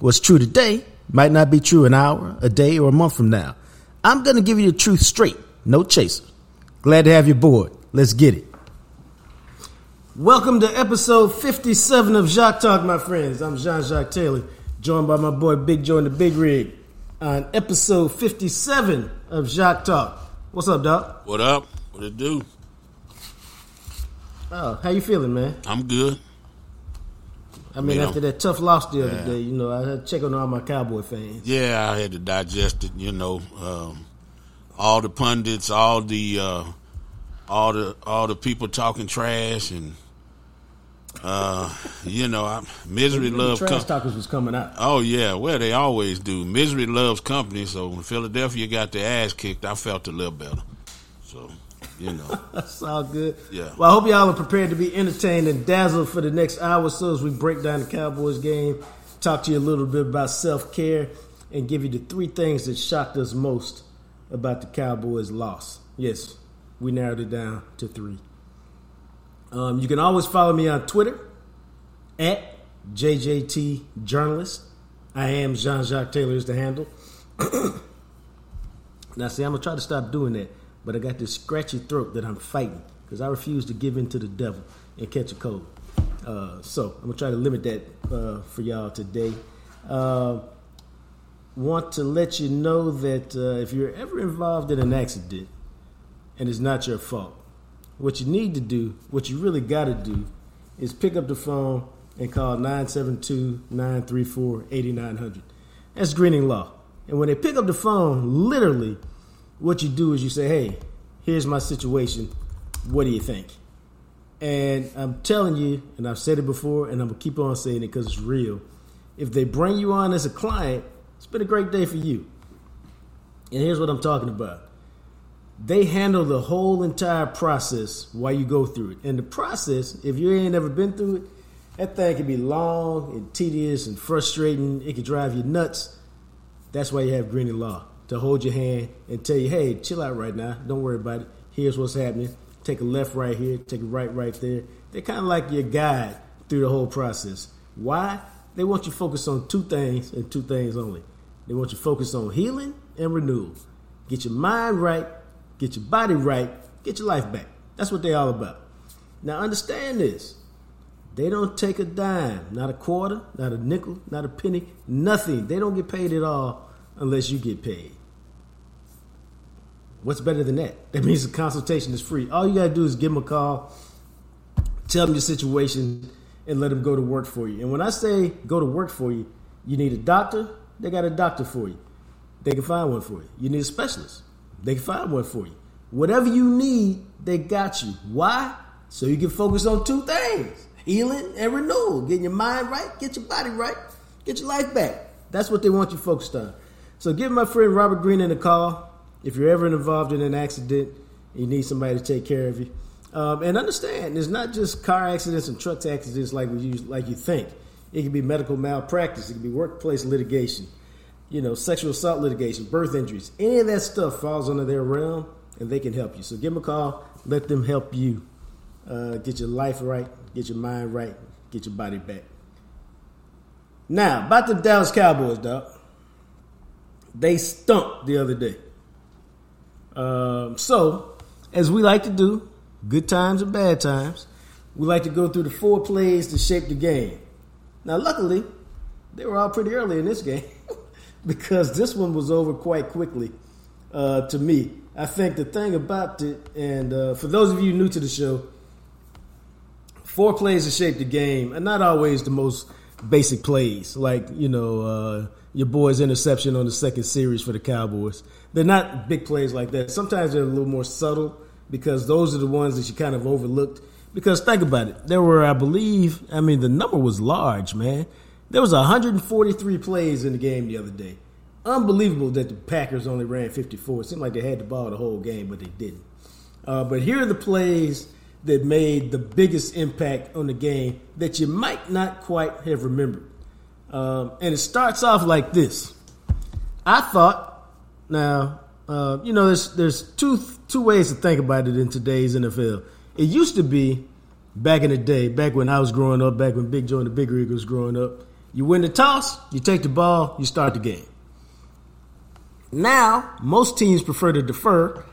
What's true today might not be true an hour, a day, or a month from now. I'm going to give you the truth straight, no chaser. Glad to have you aboard. Let's get it. Welcome to episode 57 of JacquesTalk, my friends. I'm Jean Jacques Taylor, joined by my boy Big Joe in the Big Rig on episode 57 of JacquesTalk. What's up, Doc? What up? What it do? Oh, how you feeling, man? I'm good. I mean, You know. after that tough loss the other Yeah. day, you know, I had to check on all my Cowboy fans. Yeah, I had to digest it. You know, um, all the pundits, all the uh, all the all the people talking trash, and uh, you know, I, misery loves trash com- talkers was coming out. Oh yeah, well they always do. Misery loves company. So when Philadelphia got their ass kicked, I felt a little better. So you know, That's all good. Yeah. Well, I hope y'all are prepared to be entertained and dazzled for the next hour or so as we break down the Cowboys game, talk to you a little bit about self care, and give you the three things that shocked us most about the Cowboys' loss. Yes, we narrowed it down to three. Um, you can always follow me on Twitter at JJT Journalist. I am Jean Jacques Taylor is the handle. Now, see, I'm gonna try to stop doing that, but I got this scratchy throat that I'm fighting because I refuse to give in to the devil and catch a cold. Uh, so I'm gonna try to limit that uh, for y'all today. Uh, want to let you know that uh, if you're ever involved in an accident and it's not your fault, what you need to do, what you really got to do, is pick up the phone and call 972 934 8900. That's Greening Law. And when they pick up the phone, literally, what you do is you say, hey, here's my situation. What do you think? And I'm telling you, and I've said it before, and I'm to keep on saying it because it's real. If they bring you on as a client, it's been a great day for you. And here's what I'm talking about they handle the whole entire process while you go through it. And the process, if you ain't ever been through it, that thing can be long and tedious and frustrating. It can drive you nuts. That's why you have Greening Law to hold your hand and tell you, hey, chill out right now. Don't worry about it. Here's what's happening. Take a left right here, take a right right there. They're kind of like your guide through the whole process. Why? They want you focused on two things and two things only. They want you focused on healing and renewal. Get your mind right, get your body right, get your life back. That's what they're all about. Now understand this. They don't take a dime, not a quarter, not a nickel, not a penny, nothing. They don't get paid at all unless you get paid. What's better than that? That means the consultation is free. All you gotta do is give them a call, tell them your situation, and let them go to work for you. And when I say go to work for you, you need a doctor, they got a doctor for you. They can find one for you. You need a specialist, they can find one for you. Whatever you need, they got you. Why? So you can focus on two things healing and renewal. Getting your mind right, get your body right, get your life back. That's what they want you focused on. So give my friend Robert Greening a call if you're ever involved in an accident you need somebody to take care of you. Um, and understand, it's not just car accidents and truck accidents like we use, like you think. It can be medical malpractice. It can be workplace litigation. You know, sexual assault litigation, birth injuries. Any of that stuff falls under their realm, and they can help you. So give them a call. Let them help you uh, get your life right, get your mind right, get your body back. Now, about the Dallas Cowboys, dog. They stumped the other day. Um, so, as we like to do, good times and bad times, we like to go through the four plays to shape the game. Now, luckily, they were all pretty early in this game because this one was over quite quickly uh, to me. I think the thing about it, and uh, for those of you new to the show, four plays to shape the game are not always the most basic plays, like, you know, uh, your boy's interception on the second series for the Cowboys. They're not big plays like that. Sometimes they're a little more subtle because those are the ones that you kind of overlooked. Because think about it, there were, I believe, I mean, the number was large, man. There was 143 plays in the game the other day. Unbelievable that the Packers only ran 54. It seemed like they had the ball the whole game, but they didn't. Uh, but here are the plays that made the biggest impact on the game that you might not quite have remembered. Um, and it starts off like this. I thought, now, uh, you know, there's there's two two ways to think about it in today's NFL. It used to be back in the day, back when I was growing up, back when Big Joe and the Big Rig was growing up. You win the toss, you take the ball, you start the game. Now, most teams prefer to defer,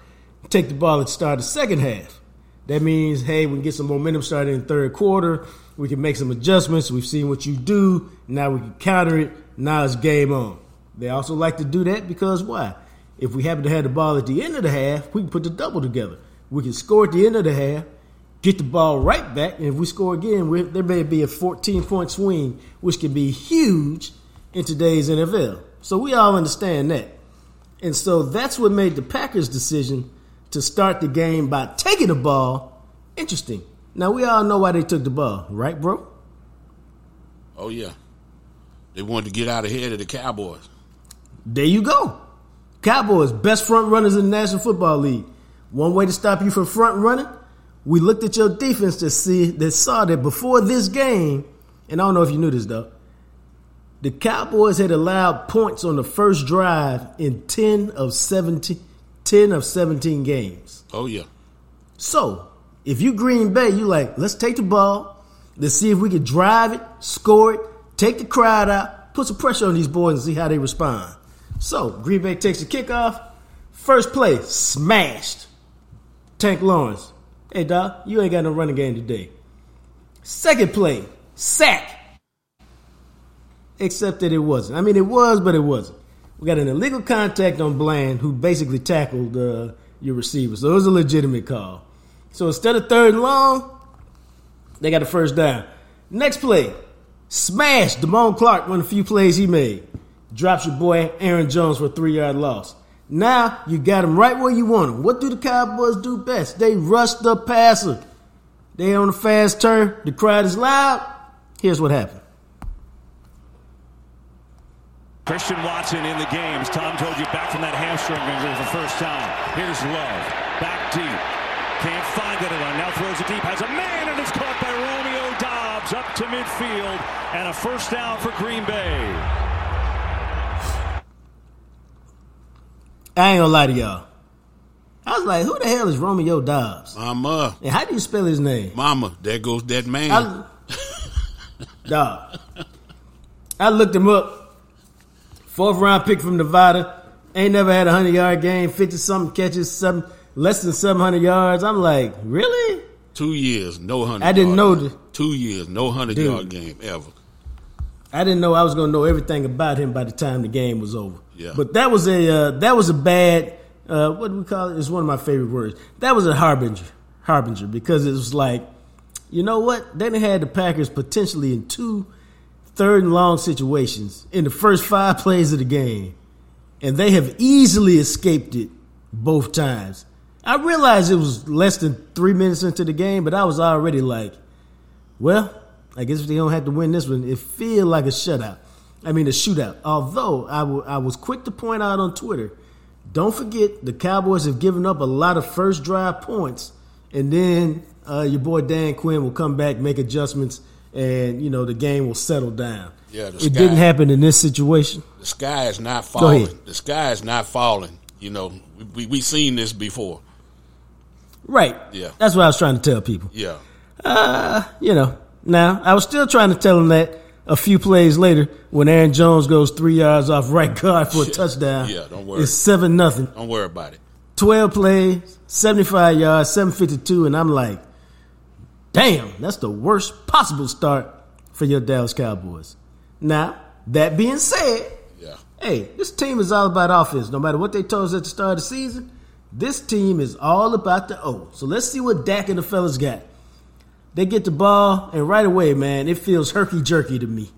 take the ball the start the second half. That means, hey, we can get some momentum started in the third quarter. We can make some adjustments. We've seen what you do. Now we can counter it. Now it's game on. They also like to do that because why? If we happen to have the ball at the end of the half, we can put the double together. We can score at the end of the half, get the ball right back, and if we score again, there may be a 14 point swing, which can be huge in today's NFL. So we all understand that. And so that's what made the Packers' decision to start the game by taking the ball interesting. Now we all know why they took the ball, right, bro? Oh yeah, they wanted to get out ahead of the Cowboys. There you go. Cowboys, best front runners in the National Football League. One way to stop you from front running, we looked at your defense to see that saw that before this game, and I don't know if you knew this though, the Cowboys had allowed points on the first drive in 10 of 17 10 of 17 games. Oh, yeah. So, if you Green Bay, you like, let's take the ball, let's see if we can drive it, score it, take the crowd out, put some pressure on these boys and see how they respond. So, Green Bay takes the kickoff. First play, smashed. Tank Lawrence. Hey, Doc, you ain't got no running game today. Second play, sack. Except that it wasn't. I mean, it was, but it wasn't. We got an illegal contact on Bland, who basically tackled uh, your receiver. So it was a legitimate call. So instead of third and long, they got a first down. Next play, smash Damone Clark, one of the few plays he made. Drops your boy Aaron Jones for a three yard loss. Now you got him right where you want him. What do the Cowboys do best? They rush the passer. They on a fast turn. The crowd is loud. Here's what happened. Christian Watson in the games. Tom told you back from that hamstring injury for the first time. Here's Love. Back deep. Can't find it. And now throws it deep. Has a man and it's caught by Romeo Doubs up to midfield. And a first down for Green Bay. I ain't gonna lie to y'all. I was like, who the hell is Romeo Doubs? Mama. And how do you spell his name? Mama. There goes that man. I, dog. I looked him up. Fourth round pick from Nevada. Ain't never had a hundred yard game, fifty something catches, some less than seven hundred yards. I'm like, really? Two years, no hundred. I didn't know the, Two years, no hundred yard game ever. I didn't know I was going to know everything about him by the time the game was over. Yeah. But that was a uh, that was a bad. Uh, what do we call it? It's one of my favorite words. That was a harbinger, harbinger, because it was like, you know what? They had the Packers potentially in two third and long situations in the first five plays of the game, and they have easily escaped it both times. I realized it was less than three minutes into the game, but I was already like, well, I guess if they don't have to win this one, it feel like a shutout. I mean, a shootout. Although I, w- I was quick to point out on Twitter, don't forget the Cowboys have given up a lot of first drive points, and then uh, your boy Dan Quinn will come back, make adjustments, and you know the game will settle down. Yeah, it didn't happen in this situation. The sky is not falling. The sky is not falling. You know, we we seen this before. Right. Yeah. That's what I was trying to tell people. Yeah. Uh, you know. Now I was still trying to tell him that a few plays later when Aaron Jones goes three yards off right guard for a touchdown. Yeah, don't worry. It's seven nothing. Don't worry about it. Twelve plays, seventy five yards, seven fifty two, and I'm like, damn, that's the worst possible start for your Dallas Cowboys. Now, that being said, yeah. hey, this team is all about offense. No matter what they told us at the start of the season, this team is all about the O. So let's see what Dak and the fellas got. They get the ball, and right away, man, it feels herky jerky to me.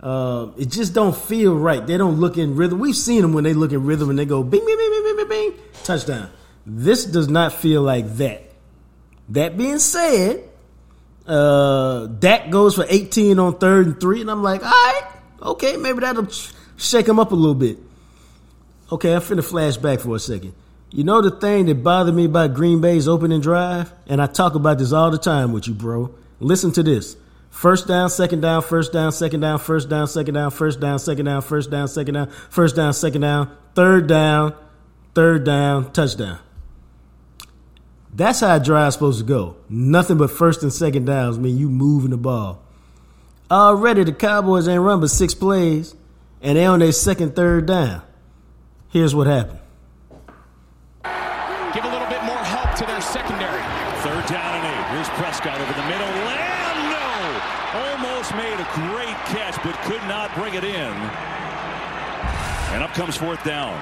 Uh, it just don't feel right. They don't look in rhythm. We've seen them when they look in rhythm and they go bing, bing, bing, bing, bing, bing, bing, touchdown. This does not feel like that. That being said, Uh, Dak goes for 18 on third and three, and I'm like, all right, okay, maybe that'll shake him up a little bit. Okay, I'm finna flash back for a second. You know the thing that bothered me about Green Bay's opening drive? And I talk about this all the time with you, bro. Listen to this. First down, second down, first down, second down, first down, second down, first down, second down, first down, second down, first down, second down, third down, third down, touchdown. That's how a drive's supposed to go. Nothing but first and second downs mean you moving the ball. Already the Cowboys ain't run but six plays, and they on their second, third down. Here's what happened. Give a little bit more help to their secondary. Third down and eight. Here's Prescott over the middle. Lamb, no! Almost made a great catch, but could not bring it in. And up comes fourth down.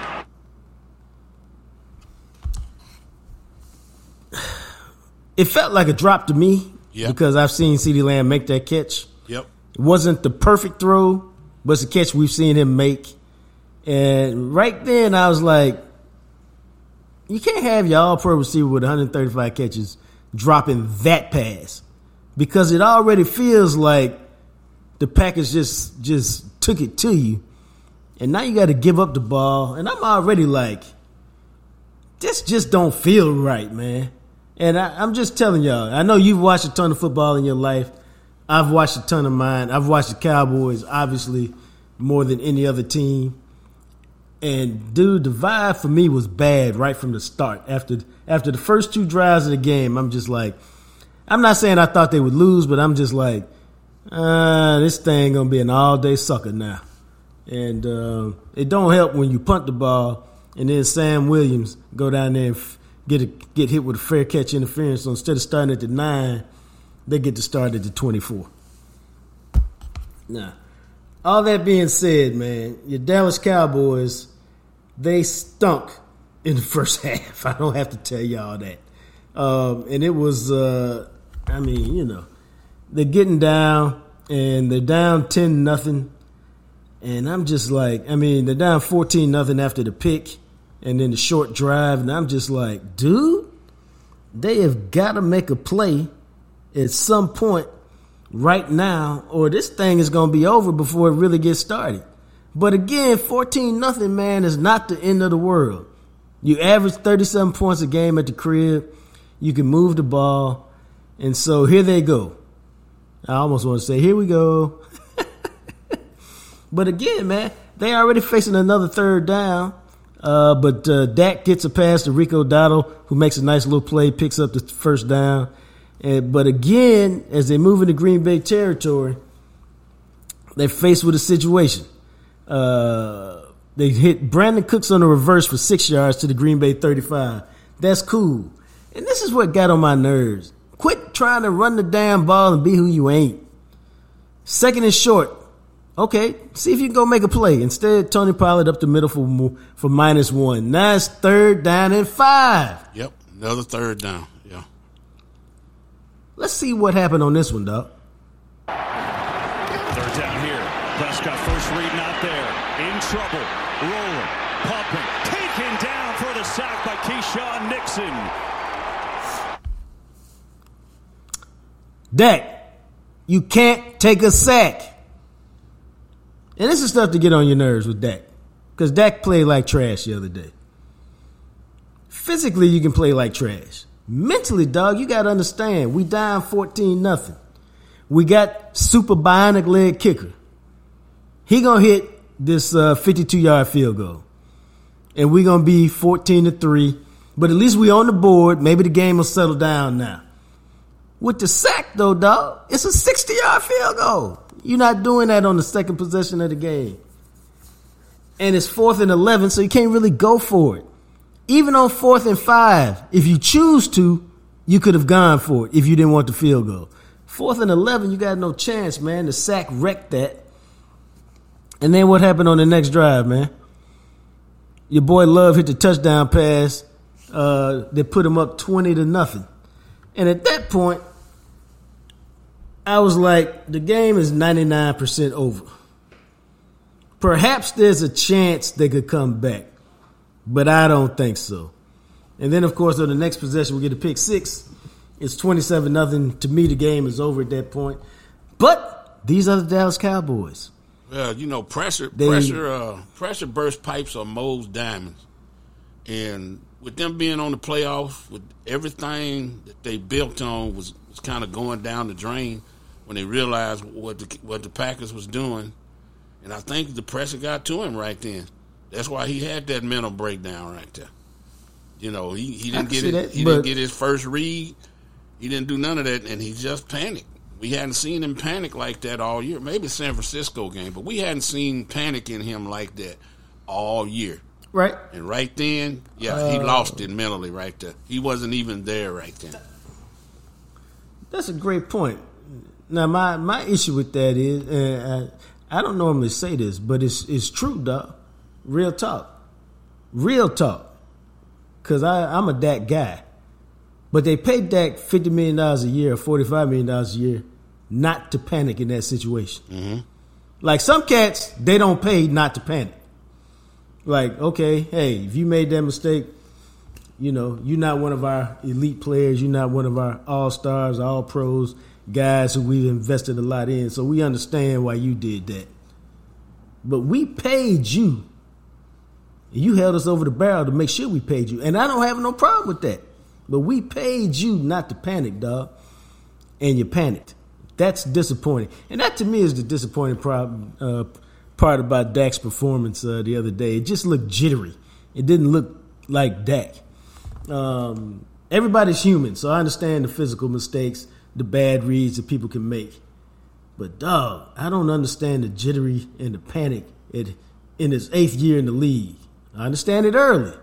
It felt like a drop to me Yeah. because I've seen CeeDee Lamb make that catch. Yep. It wasn't the perfect throw, but it's a catch we've seen him make. And right then, I was like, you can't have your all pro receiver with 135 catches dropping that pass because it already feels like the Packers just just took it to you. And now you got to give up the ball. And I'm already like, this just don't feel right, man. And I, I'm just telling y'all, I know you've watched a ton of football in your life. I've watched a ton of mine. I've watched the Cowboys, obviously, more than any other team. And dude, the vibe for me was bad right from the start. After after the first two drives of the game, I'm just like, I'm not saying I thought they would lose, but I'm just like, uh, this thing gonna be an all day sucker now. And uh, it don't help when you punt the ball and then Sam Williams go down there and f- get a, get hit with a fair catch interference. So instead of starting at the nine, they get to start at the 24. Now, all that being said, man, your Dallas Cowboys, they stunk in the first half. I don't have to tell y'all that. Um, and it was, uh, I mean, you know, they're getting down and they're down 10 nothing. And I'm just like, I mean, they're down 14 nothing after the pick and then the short drive. And I'm just like, dude, they have got to make a play at some point right now, or this thing is going to be over before it really gets started. But again, 14 nothing, man, is not the end of the world. You average 37 points a game at the crib. You can move the ball. And so here they go. I almost want to say, here we go. but again, man, they already facing another third down. Uh, but uh, Dak gets a pass to Rico Dowdle, who makes a nice little play, picks up the first down. And, but again, as they move into Green Bay territory, they're faced with a situation. Uh, they hit Brandin Cooks on the reverse for six yards to the Green Bay 35. That's cool. And this is what got on my nerves. Quit trying to run the damn ball and be who you ain't. Second and short. Okay, see if you can go make a play. Instead, Tony Pollard up the middle for for minus one. Now it's third down and five. Yep. Another third down. Yeah. Let's see what happened on this one, Doc. Third down here. Prescott first read not there. In trouble. Rolling. Pumping. Taken down for the sack by Keisean Nixon. Dak, you can't take a sack. And this is stuff to get on your nerves with Dak. Because Dak played like trash the other day. Physically, you can play like trash. Mentally, dog, you got to understand. We down 14 nothing. We got super bionic leg kicker. He to hit this uh, 52 yard field goal. And we to be 14 to 3. But at least we on the board. Maybe the game will settle down now. With the sack, though, dog, it's a 60 yard field goal. You're not doing that on the second possession of the game. And it's fourth and 11, so you can't really go for it. Even on fourth and five, if you choose to, you could have gone for it if you didn't want the field goal. Fourth and 11, you got no chance, man. The sack wrecked that. And then what happened on the next drive, man? Your boy Love hit the touchdown pass uh, that put him up 20 to nothing. And at that point, I was like, the game is 99% over. Perhaps there's a chance they could come back, but I don't think so. And then, of course, on the next possession, we get a pick six, It's twenty seven nothing. To me, the game is over at that point. But these are the Dallas Cowboys. Well, you know, pressure, they, pressure, uh, pressure burst pipes are Moe's diamonds, and with them being on the playoffs, with everything that they built on was, was kind of going down the drain when they realized what the what the Packers was doing, and I think the pressure got to him right then. That's why he had that mental breakdown right there. You know, he, he didn't get it. That, he didn't get his first read. He didn't do none of that, and he just panicked. We hadn't seen him panic like that all year. Maybe San Francisco game, but we hadn't seen panic in him like that all year. Right. And right then, yeah, uh, he lost it mentally right there. He wasn't even there right then. That's a great point. Now, my, my issue with that is, uh, I, I don't normally say this, but it's it's true, dog. Real talk. Real talk. Because I'm a that guy. But they paid Dak $50 million a year or $45 million a year not to panic in that situation. Mm-hmm. Like some cats, they don't pay not to panic. Like, okay, hey, if you made that mistake, you know, you're not one of our elite players. You're not one of our all stars, all pros, guys who we've invested a lot in. So we understand why you did that. But we paid you. And you held us over the barrel to make sure we paid you. And I don't have no problem with that. But we paid you not to panic, dog. And you panicked. That's disappointing. And that to me is the disappointing problem, uh, part about Dak's performance uh, the other day. It just looked jittery. It didn't look like Dak. Um, everybody's human, so I understand the physical mistakes, the bad reads that people can make. But dog, I don't understand the jittery and the panic in his eighth year in the league. I understand it early.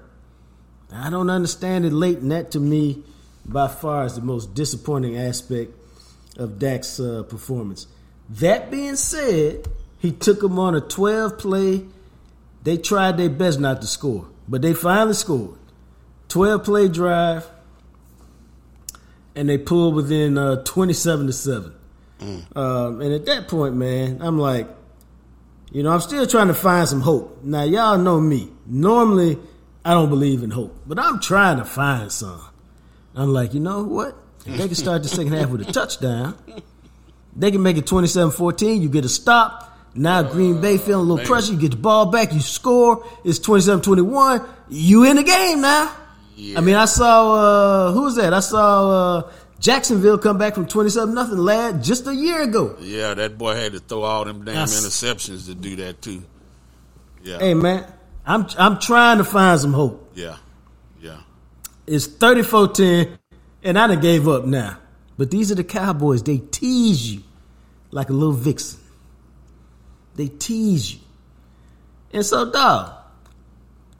I don't understand it late, and that to me, by far, is the most disappointing aspect of Dak's uh, performance. That being said, he took them on a 12 play. They tried their best not to score, but they finally scored. 12 play drive, and they pulled within uh, 27 to 7. Mm. Um, and at that point, man, I'm like, you know, I'm still trying to find some hope. Now, y'all know me. Normally, I don't believe in hope, but I'm trying to find some. I'm like, you know what? If they can start the second half with a touchdown, they can make it 27 14. You get a stop. Now Green Bay feeling a little pressure. You get the ball back. You score. It's 27 21. You in the game now. Yeah. I mean, I saw, uh, who was that? I saw uh, Jacksonville come back from 27 nothing lad just a year ago. Yeah, that boy had to throw all them damn That's, interceptions to do that too. Yeah. Hey man, I'm I'm trying to find some hope. Yeah. Yeah. It's 34-10 and I done gave up now. But these are the Cowboys. They tease you like a little vixen. They tease you. And so, dog,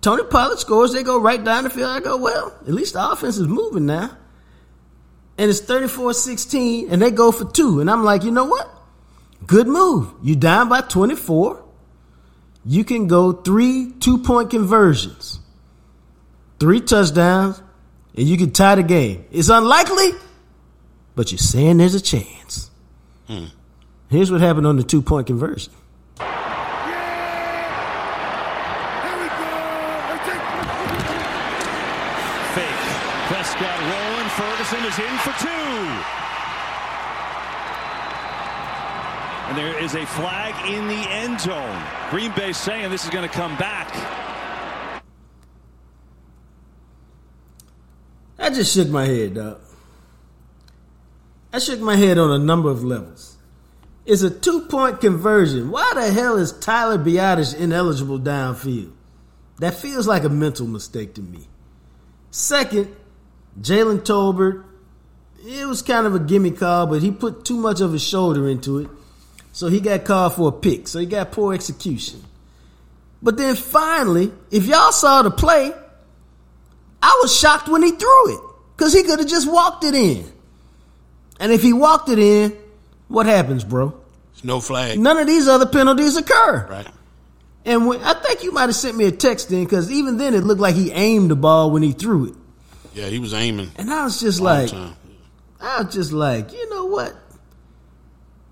Tony Pollard scores. They go right down the field. I go, well, at least the offense is moving now. And it's 34 16, and they go for two. And I'm like, you know what? Good move. You down by 24 you can go three two point conversions, three touchdowns, and you can tie the game. It's unlikely, but you're saying there's a chance. Hmm. Here's what happened on the two point conversion. Fake. Prescott rolling. Ferguson is in for two. There is a flag in the end zone. Green Bay saying this is going to come back. I just shook my head, dog. I shook my head on a number of levels. It's a two point conversion. Why the hell is Tyler Biadasz ineligible downfield? That feels like a mental mistake to me. Second, Jalen Tolbert, it was kind of a gimme call, but he put too much of his shoulder into it. So he got called for a pick. So he got poor execution. But then finally, if y'all saw the play, I was shocked when he threw it because he could have just walked it in. And if he walked it in, what happens, bro? It's No flag. None of these other penalties occur. Right. And when, I think you might have sent me a text in because even then it looked like he aimed the ball when he threw it. Yeah, he was aiming. And I was just like, I was just like, you know what?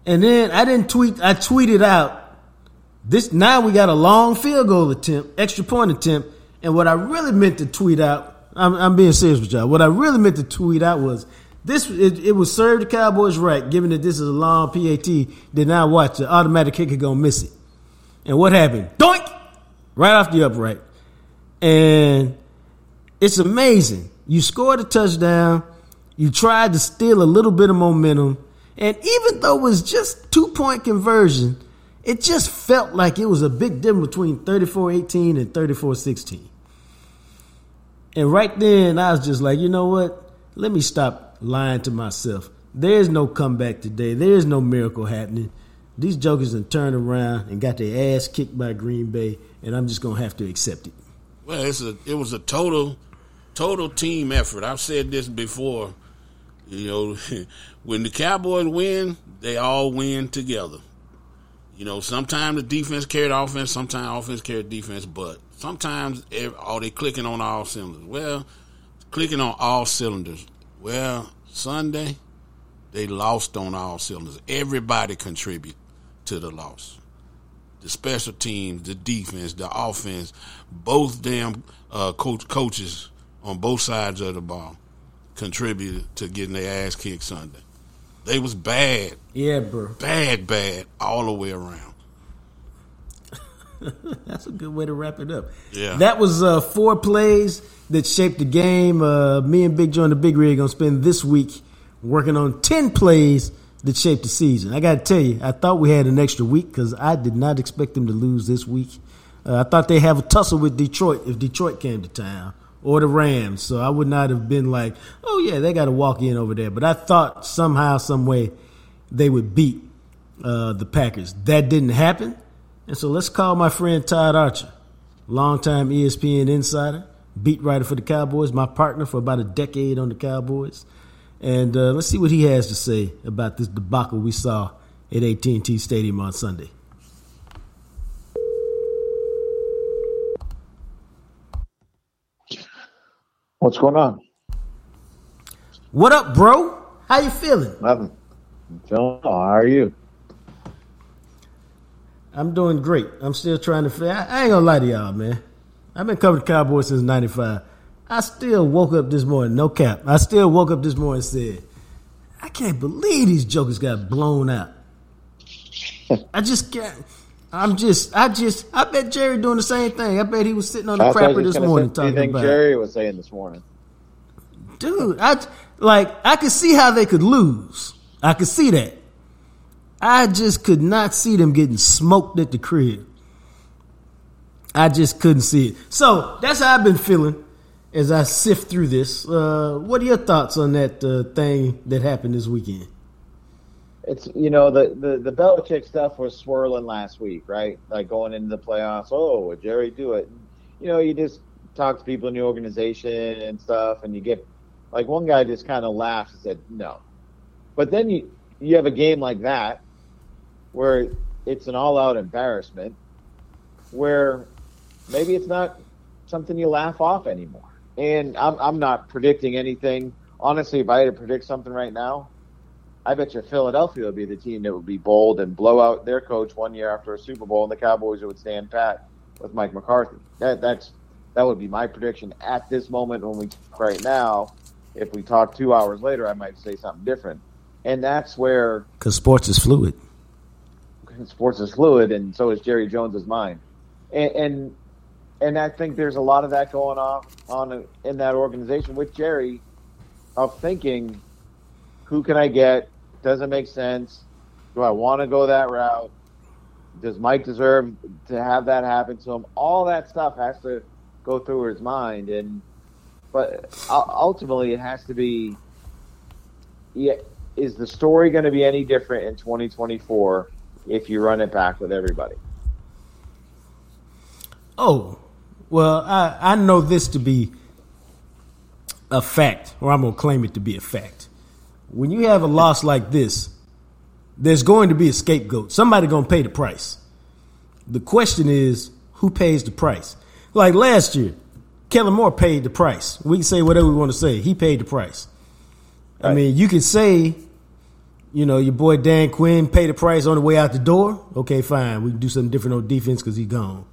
And then I didn't tweet, I tweeted out this. Now we got a long field goal attempt, extra point attempt. And what I really meant to tweet out, I'm, I'm being serious with y'all. What I really meant to tweet out was This it, it would serve the Cowboys right, given that this is a long PAT. Did not watch the automatic kicker gonna miss it. And what happened? Doink! Right off the upright. And it's amazing. You scored a touchdown. You tried to steal a little bit of momentum. And even though it was just two point conversion, it just felt like it was a big difference between 34 18 and 34 16. And right then, I was just like, you know what? Let me stop lying to myself. There's no comeback today. There's no miracle happening. These jokers have turned around and got their ass kicked by Green Bay, and I'm just gonna have to accept it. Well, it's a it was a total total team effort. I've said this before. You know, when the Cowboys win, they all win together. You know, sometimes the defense carried offense, sometimes offense carried defense, but sometimes are they clicking on all cylinders? Well, clicking on all cylinders. Well, Sunday they lost on all cylinders. Everybody contribute to the loss. The special teams, the defense, the offense, both damn uh, coach coaches on both sides of the ball contributed to getting their ass kicked Sunday. They was bad. Yeah, bro. Bad, bad all the way around. That's a good way to wrap it up. Yeah. That was uh, four plays that shaped the game. Uh, me and Big Joe and the Big Rig going to spend this week working on 10 plays that shaped the season. I got to tell you, I thought we had an extra week because I did not expect them to lose this week. Uh, I thought they'd have a tussle with Detroit if Detroit came to town or the Rams. So I would not have been like, oh yeah, they got to walk in over there. But I thought somehow, some way, they would beat uh, the Packers. That didn't happen, and so let's call my friend Todd Archer, longtime ESPN insider, beat writer for the Cowboys, my partner for about a decade on the Cowboys, and uh, let's see what he has to say about this debacle we saw at AT&T Stadium on Sunday. What's going on? What up, bro? How you feeling? Nothing. I'm feeling well. How are you? I'm doing great. I'm still trying to. feel. I, I ain't gonna lie to y'all, man. I've been covering the Cowboys since '95. I still woke up this morning, no cap. I still woke up this morning and said, I can't believe these jokers got blown out. I just can't. I'm just, I just, I bet Jerry doing the same thing. I bet he was sitting on the That's what I crapper this morning talking about. Jerry was saying this morning? Dude, I like, I could see how they could lose. I could see that. I just could not see them getting smoked at the crib. I just couldn't see it. So that's how I've been feeling as I sift through this. Uh, what are your thoughts on that uh, thing that happened this weekend? It's you know the, the the Belichick stuff was swirling last week, right? Like going into the playoffs. Oh, would Jerry do it? You know, you just talk to people in the organization and stuff, and you get like one guy just kind of laughed and said no, but then you you have a game like that where it's an all out embarrassment, where maybe it's not something you laugh off anymore. And I'm I'm not predicting anything. Honestly, if I had to predict something right now, I bet you Philadelphia would be the team that would be bold and blow out their coach one year after a Super Bowl, and the Cowboys would stand pat with Mike McCarthy. That that's that would be my prediction at this moment. When we right now, if we talk two hours later, I might say something different. And that's where Because sports is fluid. sports is fluid, and so is Jerry Jones's mind. And, and and I think there's a lot of that going on on in that organization with Jerry, of thinking, who can I get? Doesn't make sense. Do I want to go that route? Does Mike deserve to have that happen to him? All that stuff has to go through his mind, and but ultimately it has to be. Yeah, is the story going to be any different in 2024 if you run it back with everybody? Oh, well, I, I know this to be a fact, or I'm going to claim it to be a fact. When you have a loss like this, there's going to be a scapegoat. Somebody going to pay the price. The question is, who pays the price? Like last year, Kellen Moore paid the price. We can say whatever we want to say. He paid the price. I mean, you can say, you know, your boy Dan Quinn paid the price on the way out the door. Okay, fine. We can do something different on defense because he's gone.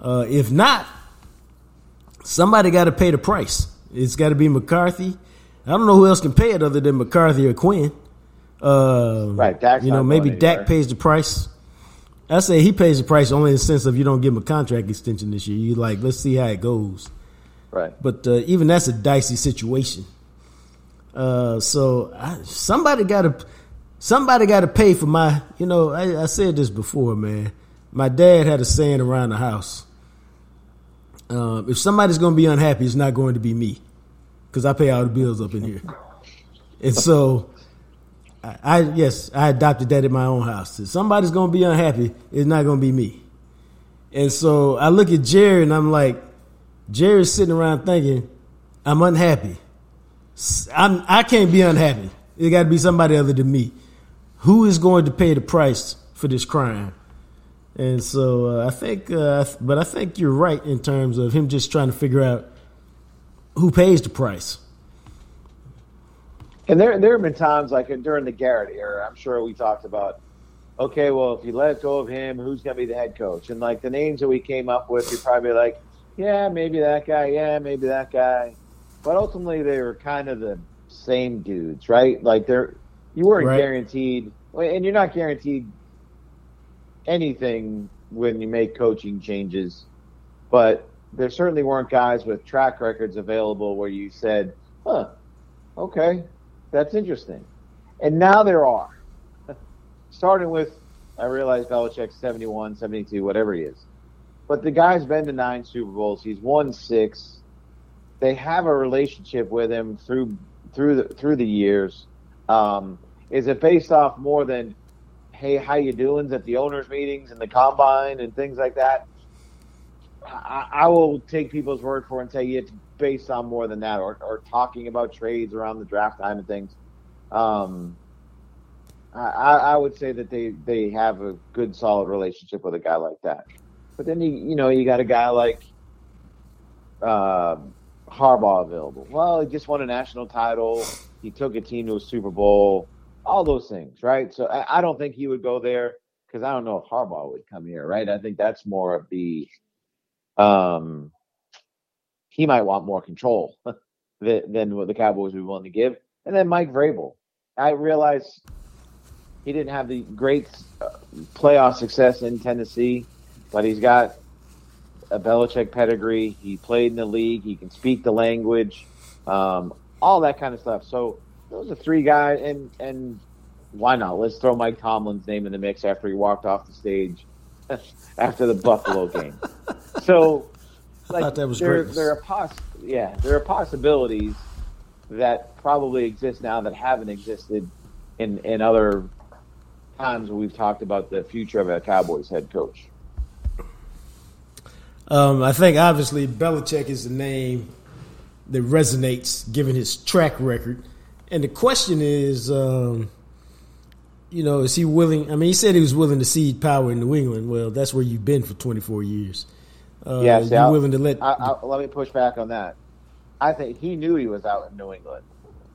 Uh, if not, somebody got to pay the price. It's got to be McCarthy. I don't know who else can pay it other than McCarthy or Quinn. Uh, right, Dak's you know, maybe Dak pays the price. I say he pays the price only in the sense of you don't give him a contract extension this year. You like, let's see how it goes. Right. But uh, even that's a dicey situation. Uh, so I, somebody got to somebody got to pay for my. You know, I, I said this before, man. My dad had a saying around the house: um, if somebody's going to be unhappy, it's not going to be me, because I pay all the bills up in here. And so, I, I yes, I adopted that in my own house. If somebody's going to be unhappy, it's not going to be me. And so I look at Jerry and I'm like, Jerry's sitting around thinking, I'm unhappy. I'm, I can't be unhappy. It got to be somebody other than me. Who is going to pay the price for this crime? And so uh, I think, uh, but I think you're right in terms of him just trying to figure out who pays the price. And there, there have been times like during the Garrett era. I'm sure we talked about. Okay, well, if you let go of him, who's going to be the head coach? And like the names that we came up with, you're probably like, yeah, maybe that guy. Yeah, maybe that guy. But ultimately, they were kind of the same dudes, right? Like they're you weren't Right. guaranteed, and you're not guaranteed anything when you make coaching changes. But there certainly weren't guys with track records available where you said, "Huh, okay, that's interesting." And now there are. Starting with, I realize Belichick's 71, 72, whatever he is. But the guy's been to nine Super Bowls. He's won six. They have a relationship with him through through the through the years. Um, is it based off more than, hey, how you doing at the owners' meetings and the combine and things like that? I, I will take people's word for it and say it's based on more than that, or, or talking about trades around the draft time and things. Um, I, I would say that they, they have a good, solid relationship with a guy like that. But then you you know you got a guy like uh, Harbaugh available. Well, he just won a national title. He took a team to a Super Bowl. All those things, right? So I, I don't think he would go there because I don't know if Harbaugh would come here, right? I think that's more of the um, he might want more control than, than what the Cowboys would be willing to give. And then Mike Vrabel. I realize he didn't have the great uh, playoff success in Tennessee, but he's got a Belichick pedigree. He played in the league. He can speak the language, um, all that kind of stuff. So those are three guys, and and why not? Let's throw Mike Tomlin's name in the mix after he walked off the stage after the Buffalo game. So, like, thought that was there, great. there are poss- yeah, there are possibilities that probably exist now that haven't existed in in other times when we've talked about the future of a Cowboys head coach. Um, I think obviously Belichick is the name that resonates given his track record. And the question is, um, you know, is he willing? I mean, he said he was willing to cede power in New England. Well, that's where you've been for 24 years. Uh, Yeah, see, you I'll- willing to let? I, I, let me push back on that. I think he knew he was out in New England.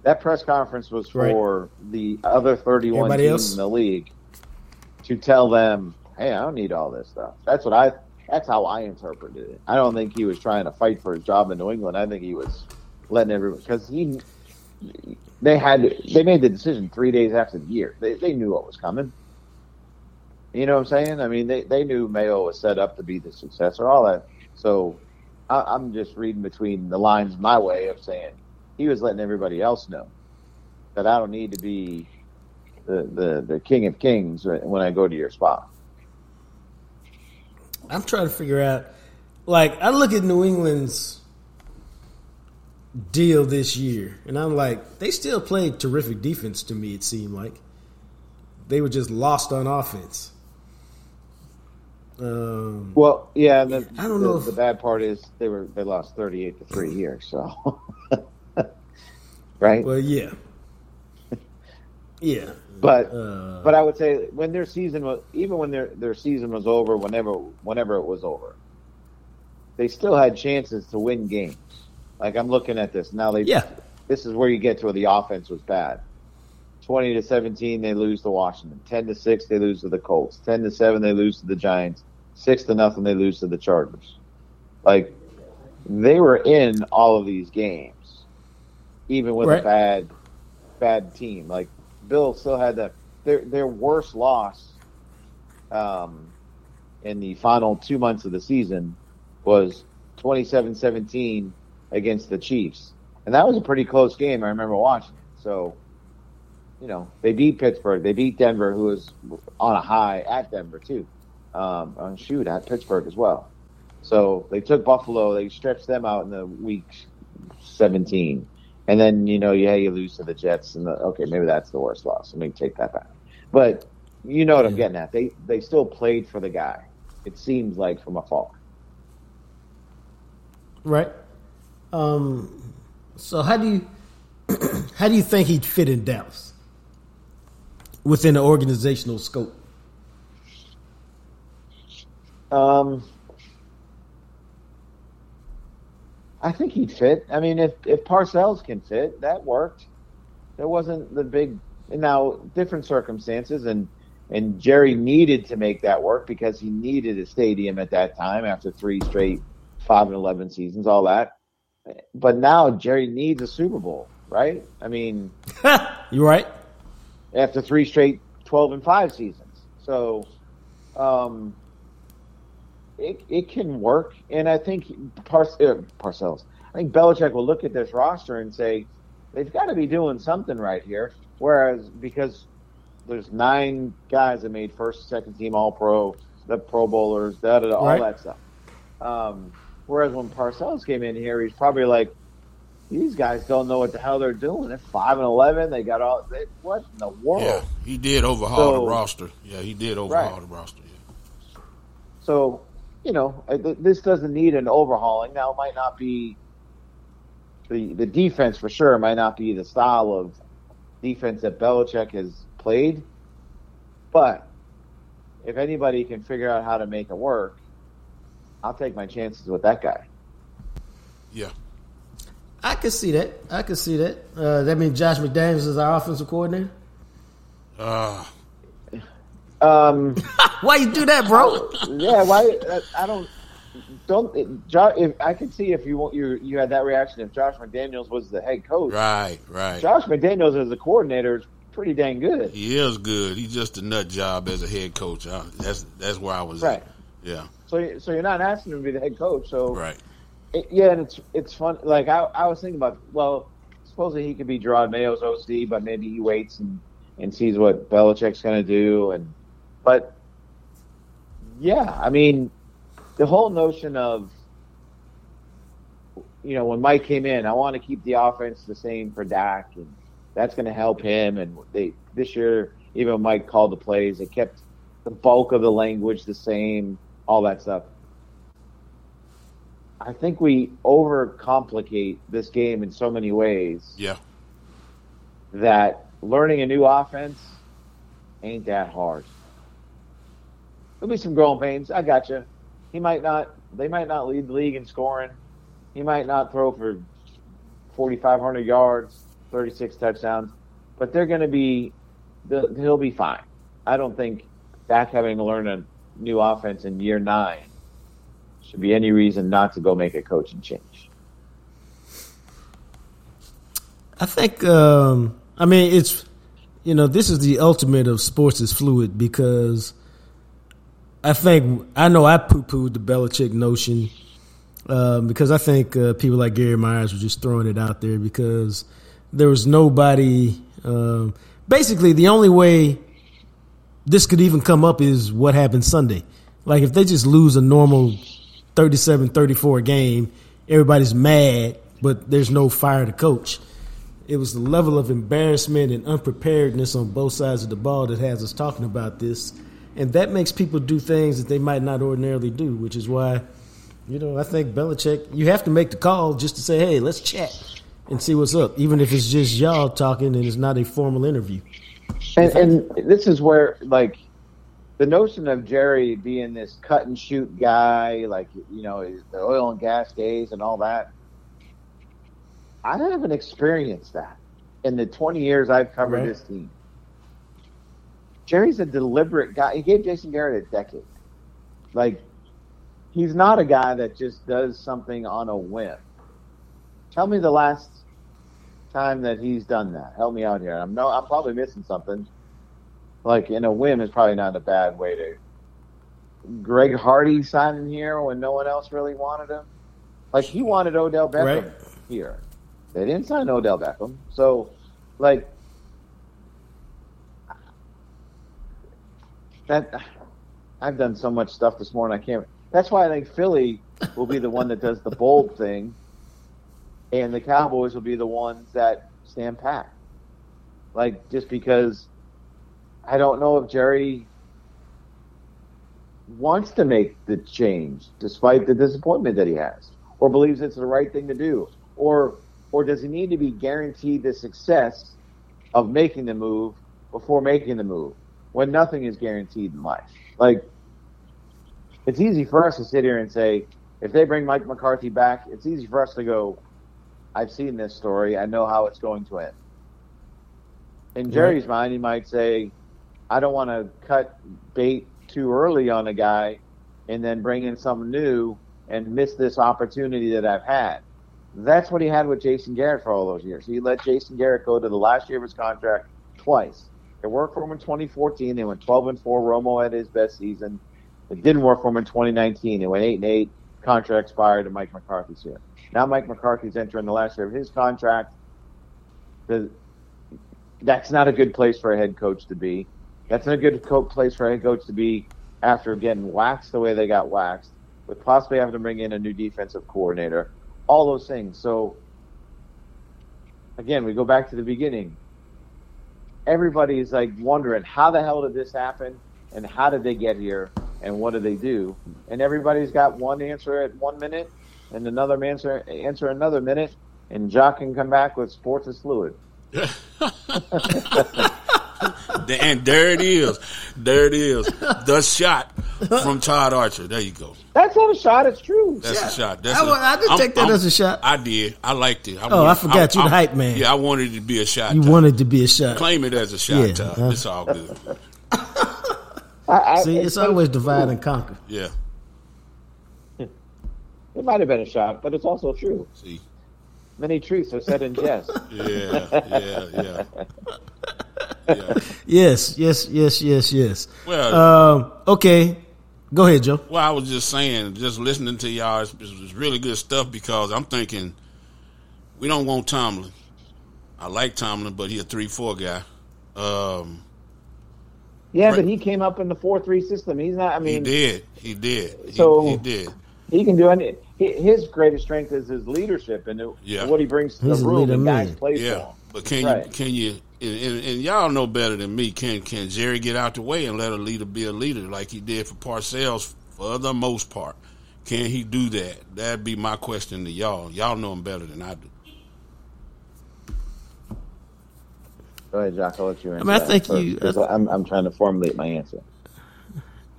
That press conference was Right. for the other 31 Everybody teams else? in the league to tell them, "Hey, I don't need all this stuff." That's what I. That's how I interpreted it. I don't think he was trying to fight for his job in New England. I think he was letting everyone because he. They had they made the decision three days after the year. They they knew what was coming. You know what I'm saying? I mean, they, they knew Mayo was set up to be the successor, all that. So I, I'm just reading between the lines my way of saying he was letting everybody else know that I don't need to be the, the, the king of kings when I go to your spot. I'm trying to figure out. Like, I look at New England's deal this year, and I'm like, they still played terrific defense to me. It seemed like they were just lost on offense. Um, Well, yeah, and the, I don't the, know if- the bad part is they were they lost 38 to 3 here, so right? well, yeah, yeah, But uh, but I would say when their season was even when their their season was over, whenever whenever it was over, they still had chances to win games. Like I'm looking at this now. They yeah, this is where you get to where the offense was bad. Twenty to seventeen, they lose to Washington. Ten to six, they lose to the Colts. Ten to seven, they lose to the Giants. Six to nothing, they lose to the Chargers. Like they were in all of these games, even with Right. a bad bad team. Like Bill still had the their their worst loss um, in the final two months of the season was 27-17 against the Chiefs, and that was a pretty close game. I remember watching it. So, you know, they beat Pittsburgh, they beat Denver, who was on a high at Denver too. Um, oh, shoot, at Pittsburgh as well. So they took Buffalo, they stretched them out in the week 17. And then, you know, yeah, you lose to the Jets and the, okay, maybe that's the worst loss. Let me take that back. But you know what I'm getting at. They, they still played for the guy. It seems like from afar. Right. Um, so how do you how do you think he'd fit in Dallas within the organizational scope? Um, I think he'd fit. I mean, if if Parcells can fit, that worked. There wasn't the big now different circumstances, and and Jerry needed to make that work because he needed a stadium at that time after three straight five and eleven seasons, all that. But now Jerry needs a Super Bowl, right? I mean, You right? after three straight 12 and 5 seasons. So um, it, it can work. And I think Par- uh, Parcells, I think Belichick will look at this roster and say, they've got to be doing something right here. Whereas, because there's nine guys that made first, second team All Pro, the Pro Bowlers, da, da, da, all Right. that stuff. Um, whereas when Parcells came in here, he's probably like, these guys don't know what the hell they're doing. They're five and eleven. They got all. They, what in the world? Yeah, he did overhaul So- the roster. Yeah, he did overhaul Right. the roster. Yeah. So, you know, I- th- this doesn't need an overhauling. Now, it might not be the the defense for sure. Might not be the style of defense that Belichick has played, but if anybody can figure out how to make it work, I'll take my chances with that guy. Yeah. I could see that. I could see that. Uh, that means Josh McDaniels is our offensive coordinator. Uh, Um, Why you do that, bro? yeah, why? I- I don't. Don't it, Jo- if I could see if you want you you had that reaction if Josh McDaniels was the head coach. right, right. Josh McDaniels as a coordinator is pretty dang good. He is good. He's just a nut job as a head coach. Uh, that's that's where I was. Right. At. Yeah. So so you're not asking him to be the head coach. So Right. it, yeah, and it's it's fun. Like I I was thinking about well, supposedly he could be Jerod Mayo's OC, but maybe he waits and and sees what Belichick's going to do. And but yeah, I mean the whole notion of you know when Mike came in, I want to keep the offense the same for Dak, and that's going to help him. And they this year, even when Mike called the plays, they kept the bulk of the language the same, all that stuff. I think we overcomplicate this game in so many ways Yeah. that learning a new offense ain't that hard. There'll be some growing pains. I got you. He might not. They might not lead the league in scoring. He might not throw for 4,500 yards, 36 touchdowns, but they're going to be. He'll be fine. I don't think Dak having to learn a new offense in year nine should be any reason not to go make a coaching change. I think. Um, I mean, it's you know this is the ultimate of sports is fluid because I think I know I poo pooed the Belichick notion um, because I think uh, people like Gary Myers were just throwing it out there because there was nobody. Um, basically, the only way this could even come up is what happened Sunday. Like if they just lose a normal 37-34 game, everybody's mad, but there's no fire to coach. It was the level of embarrassment and unpreparedness on both sides of the ball that has us talking about this. And that makes people do things that they might not ordinarily do, which is why, you know, I think Belichick, you have to make the call just to say, hey, let's chat and see what's up, even if it's just y'all talking and it's not a formal interview. And, and this is where, like, the notion of Jerry being this cut and shoot guy, like, you know, the oil and gas days and all that, I haven't experienced that in the 20 years I've covered Right. this team. Jerry's a deliberate guy. He gave Jason Garrett a decade. Like, he's not a guy that just does something on a whim. Tell me the last time that he's done that? Help me out here. I'm no, I'm probably missing something. Like in a whim is probably not a bad way to. Greg Hardy signing here when no one else really wanted him. Like he wanted Odell Beckham Right. here. They didn't sign Odell Beckham. So, like that. I've done so much stuff this morning. I can't. That's why I think Philly will be the one that does the bold thing, and the Cowboys will be the ones that stand pat. Like just because I don't know if Jerry wants to make the change despite the disappointment that he has, or believes it's the right thing to do, or or does he need to be guaranteed the success of making the move before making the move when nothing is guaranteed in life? Like it's easy for us to sit here and say, if they bring Mike McCarthy back, it's easy for us to go, I've seen this story. I know how it's going to end. In Jerry's mind, he might say, I don't want to cut bait too early on a guy and then bring in something new and miss this opportunity that I've had. That's what he had with Jason Garrett for all those years. He let Jason Garrett go to the last year of his contract twice. It worked for him in 2014. They went 12 and 4. Romo had his best season. It didn't work for him in 2019. They went 8 and 8. Contract expired, and Mike McCarthy's here. Now Mike McCarthy's entering the last year of his contract. The, that's not a good place for a head coach to be. That's not a good co- place for a head coach to be after getting waxed the way they got waxed, with possibly having to bring in a new defensive coordinator. All those things. So, again, we go back to the beginning. Everybody's like wondering how the hell did this happen, and how did they get here, and what do they do? And everybody's got one answer at one minute, and another answer answer another minute, and Jacques can come back with sports is fluid. And there it is. There it is. The shot from Todd Archer. There you go. That's not a shot. It's true. That's a shot. That's I a- wa- I did I'm- take that I'm- as a shot. I did. I liked it. Oh, I forgot you the hype man. Yeah, I wanted it to be a shot. You Todd. wanted to be a shot. claim it as a shot. Yeah, Todd. uh. It's all good. I, I, See, it's always divide and conquer. Yeah. It might have been a shot, but it's also true. See. Many truths are said in jest. Yeah. Yeah. Yeah. Yeah. Yes, yes, yes, yes, yes. Well, Um, okay, go ahead, Joe. Well, I was just saying, just listening to y'all is, is really good stuff because I'm thinking we don't want Tomlin. I like Tomlin, but he a three four guy. Um, Yeah, Right. but he came up in the four three system. He's not. I mean, he, did, he did, he, So- he did. He can do any. His greatest strength is his leadership and Yeah. what he brings to He's the room leader and guys man. play for Yeah, him. but can Right. you can you and, and, and y'all know better than me? Can can Jerry get out the way and let a leader be a leader like he did for Parcells for the most part? Can he do that? That'd be my question to y'all. Y'all know him better than I do. Go ahead, Jacques. I'll let you answer. mean, I think first, you- 'cause I'm, I'm trying to formulate my answer.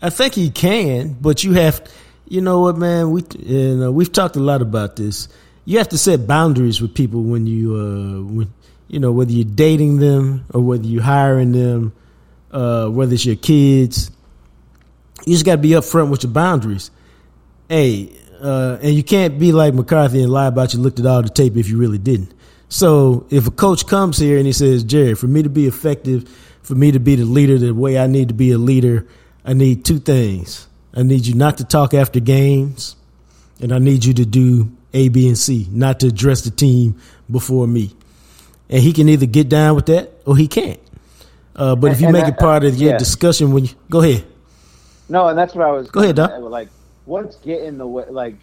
I think he can, but you have, you know what, man? We you know we've talked a lot about this. You have to set boundaries with people when you, uh, when you know whether you're dating them or whether you're hiring them, uh, whether it's your kids. You just got to be upfront with your boundaries. Hey, uh, and you can't be like McCarthy and lie about you looked at all the tape if you really didn't. So if a coach comes here and he says, Jerry, for me to be effective, for me to be the leader the way I need to be a leader, I need two things. I need you not to talk after games, and I need you to do A, B, and C, not to address the team before me. And he can either get down with that or he can't. Uh, but if you make I- it part of your yeah. discussion, when you go ahead, No, and that's what I was. Go ahead, Doc. Like, what's get in the way? Like,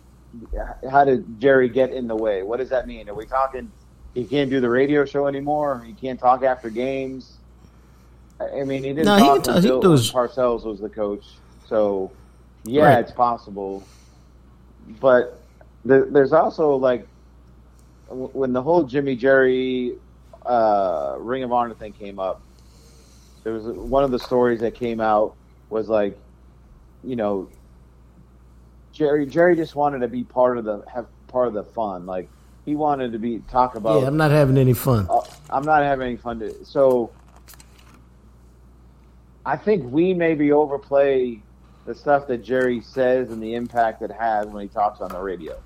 how did Jerry get in the way? What does that mean? Are we talking? He can't do the radio show anymore. He can't talk after games. I mean, he didn't No, he talk can talk- he Bill- can do when Parcells was the coach. So, yeah, Right. it's possible. But there, there's also like when the whole Jimmy Jerry uh, Ring of Honor thing came up. There was one of the stories that came out was like, you know, Jerry Jerry just wanted to be part of the have part of the fun. Like he wanted to be talk about. yeah, I'm not having any fun. Uh, I'm not having any fun. To, so I think we maybe overplay the stuff that Jerry says and the impact it has when he talks on the radio.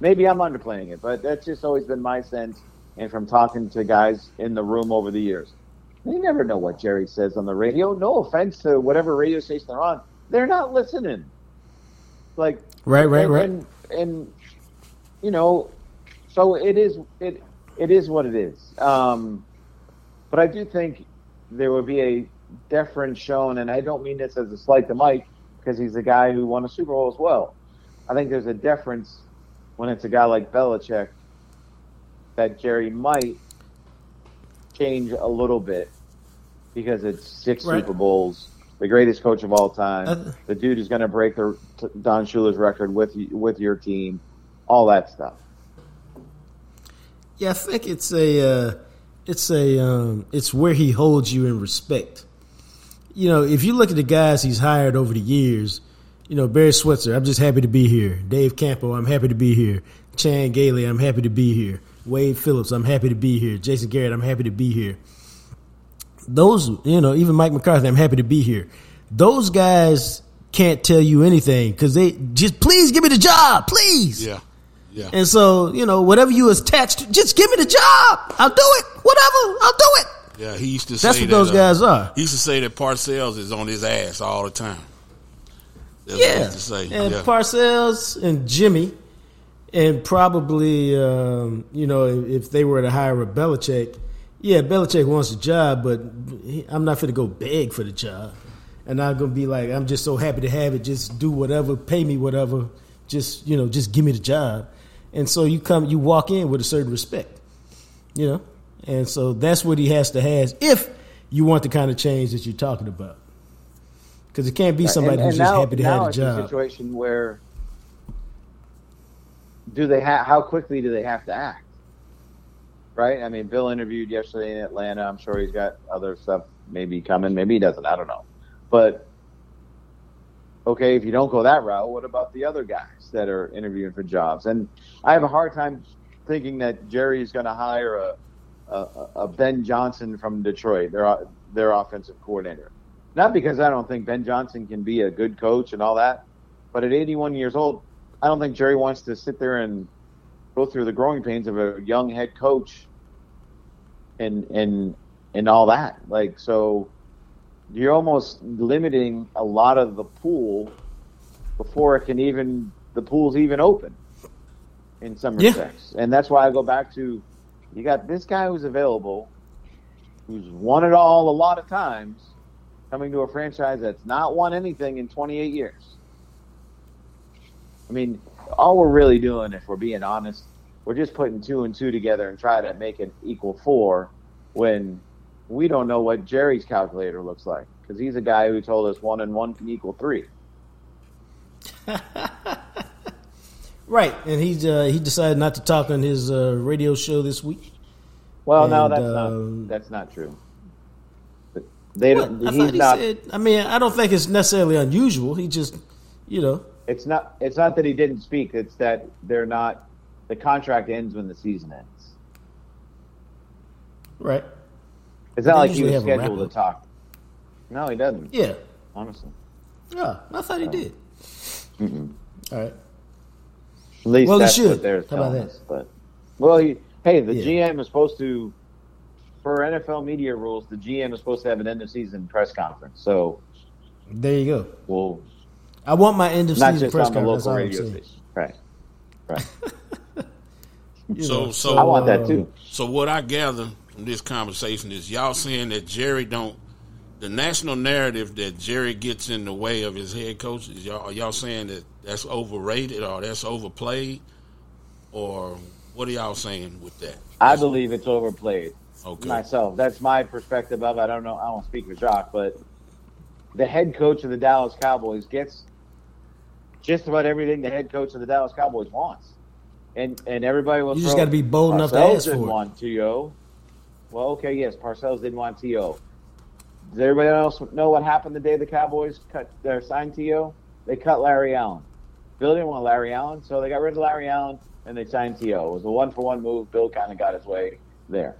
Maybe I'm underplaying it, but that's just always been my sense and from talking to guys in the room over the years. They never know what Jerry says on the radio. No offense to whatever radio station they're on. They're not listening. Like right, right, and, right. And, and you know, so it is it it is what it is. Um, but I do think there would be a deference shown, and I don't mean this as a slight to Mike because he's a guy who won a Super Bowl as well. I think there's a deference when it's a guy like Belichick that Jerry might change a little bit because it's six Right. Super Bowls, the greatest coach of all time. Uh, the dude is going to break the, Don Shula's record with with your team, all that stuff. Yeah, I think it's a uh, it's a um, it's where he holds you in respect. You know, if you look at the guys he's hired over the years, you know Barry Switzer, I'm just happy to be here. Dave Campo, I'm happy to be here. Chan Gailey, I'm happy to be here. Wade Phillips, I'm happy to be here. Jason Garrett, I'm happy to be here. Those, you know, even Mike McCarthy, I'm happy to be here. Those guys can't tell you anything because they just please give me the job, please. Yeah, yeah. And so, you know, whatever you attached to, just give me the job. I'll do it. Whatever. I'll do it. Yeah, he used to That's say what those that, guys uh, are. He used to say that Parcells is on his ass all the time. That's Yeah. to say. And yeah. Parcells and Jimmy, and probably, um, you know, if, they were to hire a Belichick, yeah, Belichick wants a job, but he, I'm not going to go beg for the job. And I'm going to be like, I'm just so happy to have it. Just do whatever, pay me whatever. Just, you know, just give me the job. And so you come, you walk in with a certain respect, you know? And so that's what he has to have if you want the kind of change that you're talking about. Because it can't be somebody and, who's and just happy to have a job. situation where do they ha- how quickly do they have to act? Right? I mean, Bill interviewed yesterday in Atlanta. I'm sure he's got other stuff maybe coming. Maybe he doesn't. I don't know. But okay, if you don't go that route, what about the other guys that are interviewing for jobs? And I have a hard time thinking that Jerry is going to hire a, a a Ben Johnson from Detroit, their their offensive coordinator. Not because I don't think Ben Johnson can be a good coach and all that, but at 81 years old, I don't think Jerry wants to sit there and go through the growing pains of a young head coach and and and all that. Like so you're almost limiting a lot of the pool before it can even the pool's even open in some Yeah. respects. And that's why I go back to you got this guy who's available, who's won it all a lot of times, coming to a franchise that's not won anything in 28 years. I mean, all we're really doing, if we're being honest, we're just putting two and two together and try to make it equal four when we don't know what Jerry's calculator looks like because he's a guy who told us one and one can equal three. Right, and he uh, he decided not to talk on his uh, radio show this week. Well, no, that's um, not that's not true. But They don't. I he's he not. said. I mean, I don't think it's necessarily unusual. He just, you know, It's not. It's not that he didn't speak. It's that they're not. The contract ends when the season ends. right? It's not like he was scheduled to talk. No, he doesn't. Yeah, Honestly, yeah. I thought he did. All right. at least Well, he that's should. what they're How about telling us. But well, he, hey, the Yeah. GM is supposed to. For NFL media rules, the GM is supposed to have an end of season press conference. So There you go. we'll I want my end of not season press the conference. local That's all I'm radio station. Right. Right. So- know, so- I want that too. Uh, so what I gather from this conversation is y'all saying that Jerry don't the national narrative that Jerry gets in the way of his head coach is y'all are y'all saying that that's overrated or that's overplayed or what are y'all saying with that? I believe it's overplayed. Okay. myself. That's my perspective of it. I don't know. I don't speak for Jacques, but the head coach of the Dallas Cowboys gets just about everything the head coach of the Dallas Cowboys wants, and and everybody will. You just gotta be bold enough to Parcells ask didn't for it. want To. Well, okay, yes, Parcells didn't want To. Does everybody else know what happened the day the Cowboys cut their signed T.O.? They cut Larry Allen. Bill didn't want Larry Allen, so they got rid of Larry Allen and they signed To. It was a one for one move. Bill kind of got his way there.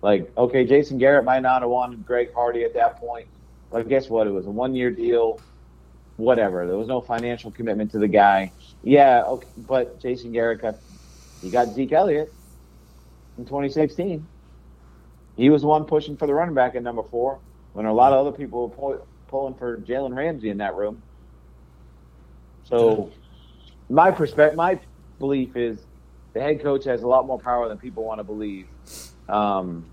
Like, okay, Jason Garrett might not have wanted Greg Hardy at that point, but guess what? It was a one year deal. Whatever. There was no financial commitment to the guy. Yeah, okay, but Jason Garrett got he got Zeke Elliott. in 2016. He was the one pushing for the running back at number four when a lot of other people were pull, pulling for Jalen Ramsey in that room. So, my perspective, my belief is the head coach has a lot more power than people want to believe. Um,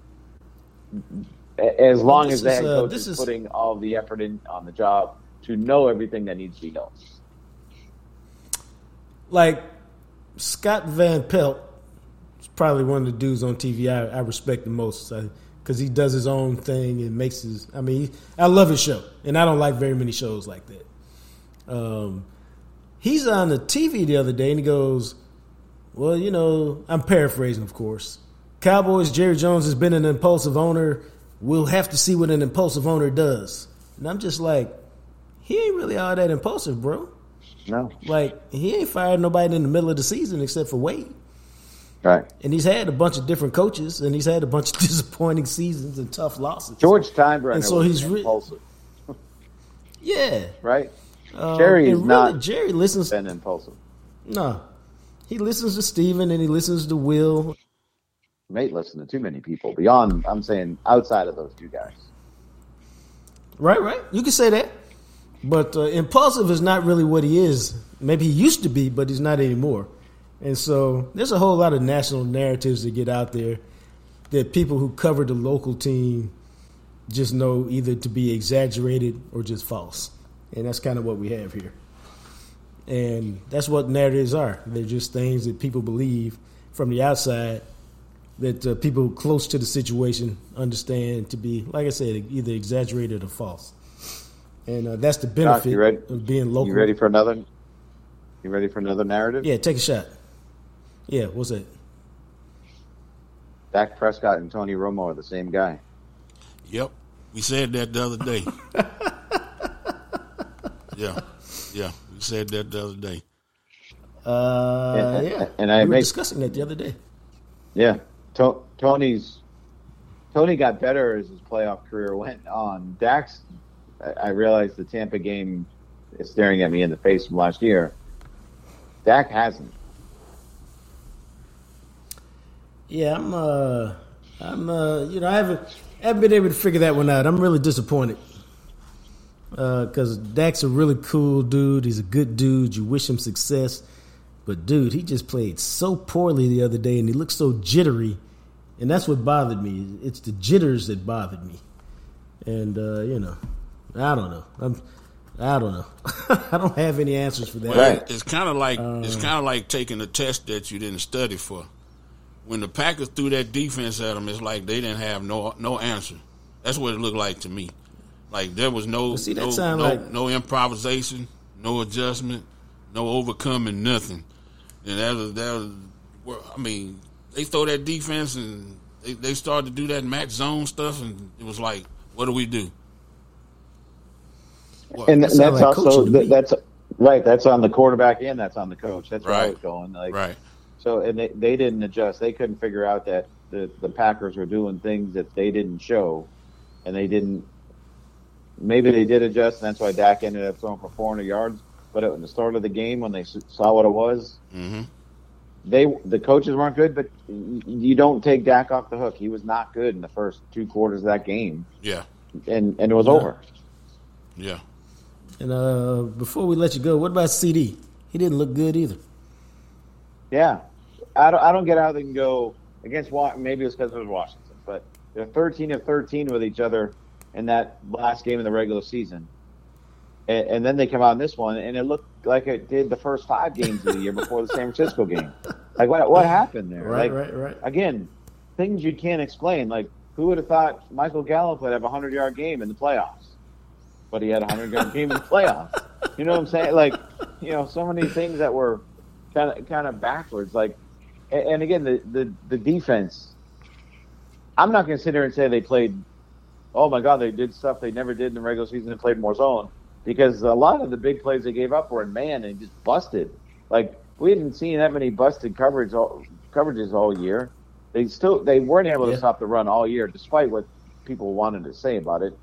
as long as the head uh, coach is, is, putting all the effort in on the job to know everything that needs to be known. Like Scott Van Pelt is probably one of the dudes on TV I, I respect the most because he does his own thing and makes his. I mean, I love his show, and I don't like very many shows like that. Um, he's on the TV the other day, and he goes, "Well, you know, I'm paraphrasing, of course. Cowboys. Jerry Jones has been an impulsive owner. We'll have to see what an impulsive owner does." And I'm just like, he ain't really all that impulsive, bro. No. Like he ain't fired nobody in the middle of the season except for Wade. Right. And he's had a bunch of different coaches, and he's had a bunch of disappointing seasons and tough losses. George Steinbrenner, and so he's re- impulsive. yeah. Right. Um, Jerry is really, not. Jerry listens. Been impulsive. No, he listens to Steven and he listens to Will. Mate, listen to too many people beyond. I'm saying outside of those two guys. Right, right. You can say that. But uh, impulsive is not really what he is. Maybe he used to be, but he's not anymore. And so there's a whole lot of national narratives that get out there that people who cover the local team just know either to be exaggerated or just false. And that's kind of what we have here. And that's what narratives are. They're just things that people believe from the outside that uh, people close to the situation understand to be, like I said, either exaggerated or false and uh, that's the benefit Doc, of being local. You ready for another? You ready for another narrative? Yeah, take a shot. Yeah, what's it? Dak Prescott and Tony Romo are the same guy. Yep, we said that the other day. yeah, yeah, we said that the other day. Uh, and, yeah, and I we were discussing that the other day. Yeah, to- Tony's Tony got better as his playoff career went on. Dak's I, realized the Tampa game is staring at me in the face from last year. Dak hasn't. Yeah, I'm. Uh, I'm. Uh, you know, I haven't. haven't been able to figure that one out. I'm really disappointed because uh, Dak's a really cool dude. He's a good dude. You wish him success, but dude, he just played so poorly the other day, and he looked so jittery, and that's what bothered me. It's the jitters that bothered me, and uh, you know, I don't know. I'm, I don't know. I don't have any answers for that. Well, it's kind of like uh, it's kind of like taking a test that you didn't study for. When the Packers threw that defense at them, it's like they didn't have no no answer. That's what it looked like to me. Like there was no see, no, no, like... no improvisation, no adjustment, no overcoming, nothing. And that was that was. I mean, they throw that defense and they, they started to do that match zone stuff, and it was like, what do we do? Well, and that's like also that's right. That's on the quarterback and that's on the coach. That's where right. I was going. Like, right. So and they, they didn't adjust. They couldn't figure out that the the Packers were doing things that they didn't show, and they didn't. Maybe they did adjust, and that's why Dak ended up throwing for 400 yards. But at the start of the game, when they saw what it was, mm-hmm. they the coaches weren't good. But you don't take Dak off the hook. He was not good in the first two quarters of that game. Yeah, and and it was yeah. over. Yeah. And uh, before we let you go, what about CD? He didn't look good either. Yeah, I don't. I don't get how they can go against. Maybe it's because it was Washington, but they're 13 of 13 with each other in that last game in the regular season, and, and then they come out in this one, and it looked like it did the first five games of the year before the San Francisco game. Like what? What happened there? Right, like, right, right. Again, things you can't explain. Like who would have thought Michael Gallup would have a 100 yard game in the playoffs? But he had a hundred gun game in the playoffs. You know what I'm saying? Like, you know, so many things that were kind of kind of backwards. Like, and again, the the the defense. I'm not going to sit here and say they played. Oh my God, they did stuff they never did in the regular season and played more zone because a lot of the big plays they gave up were in man and just busted. Like we hadn't seen that many busted coverage all, coverages all year. They still they weren't able to yeah. stop the run all year, despite what people wanted to say about it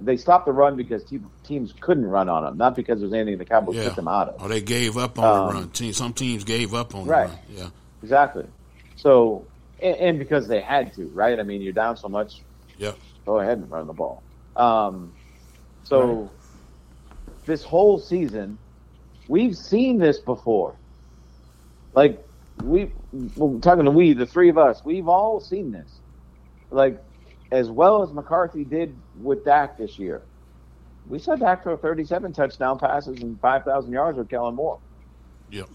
they stopped the run because te- teams couldn't run on them, not because there's anything the Cowboys yeah. took them out of. Or they gave up on um, the run. some teams gave up on right. the run. Yeah, exactly. So and, and because they had to, right? I mean, you're down so much. Yeah. Go ahead and run the ball. Um, so Right. this whole season, we've seen this before. Like we, well, talking to we, the three of us, we've all seen this. Like as well as McCarthy did with Dak this year. We saw Dak throw 37 touchdown passes and 5,000 yards with Kellen Moore. Yep.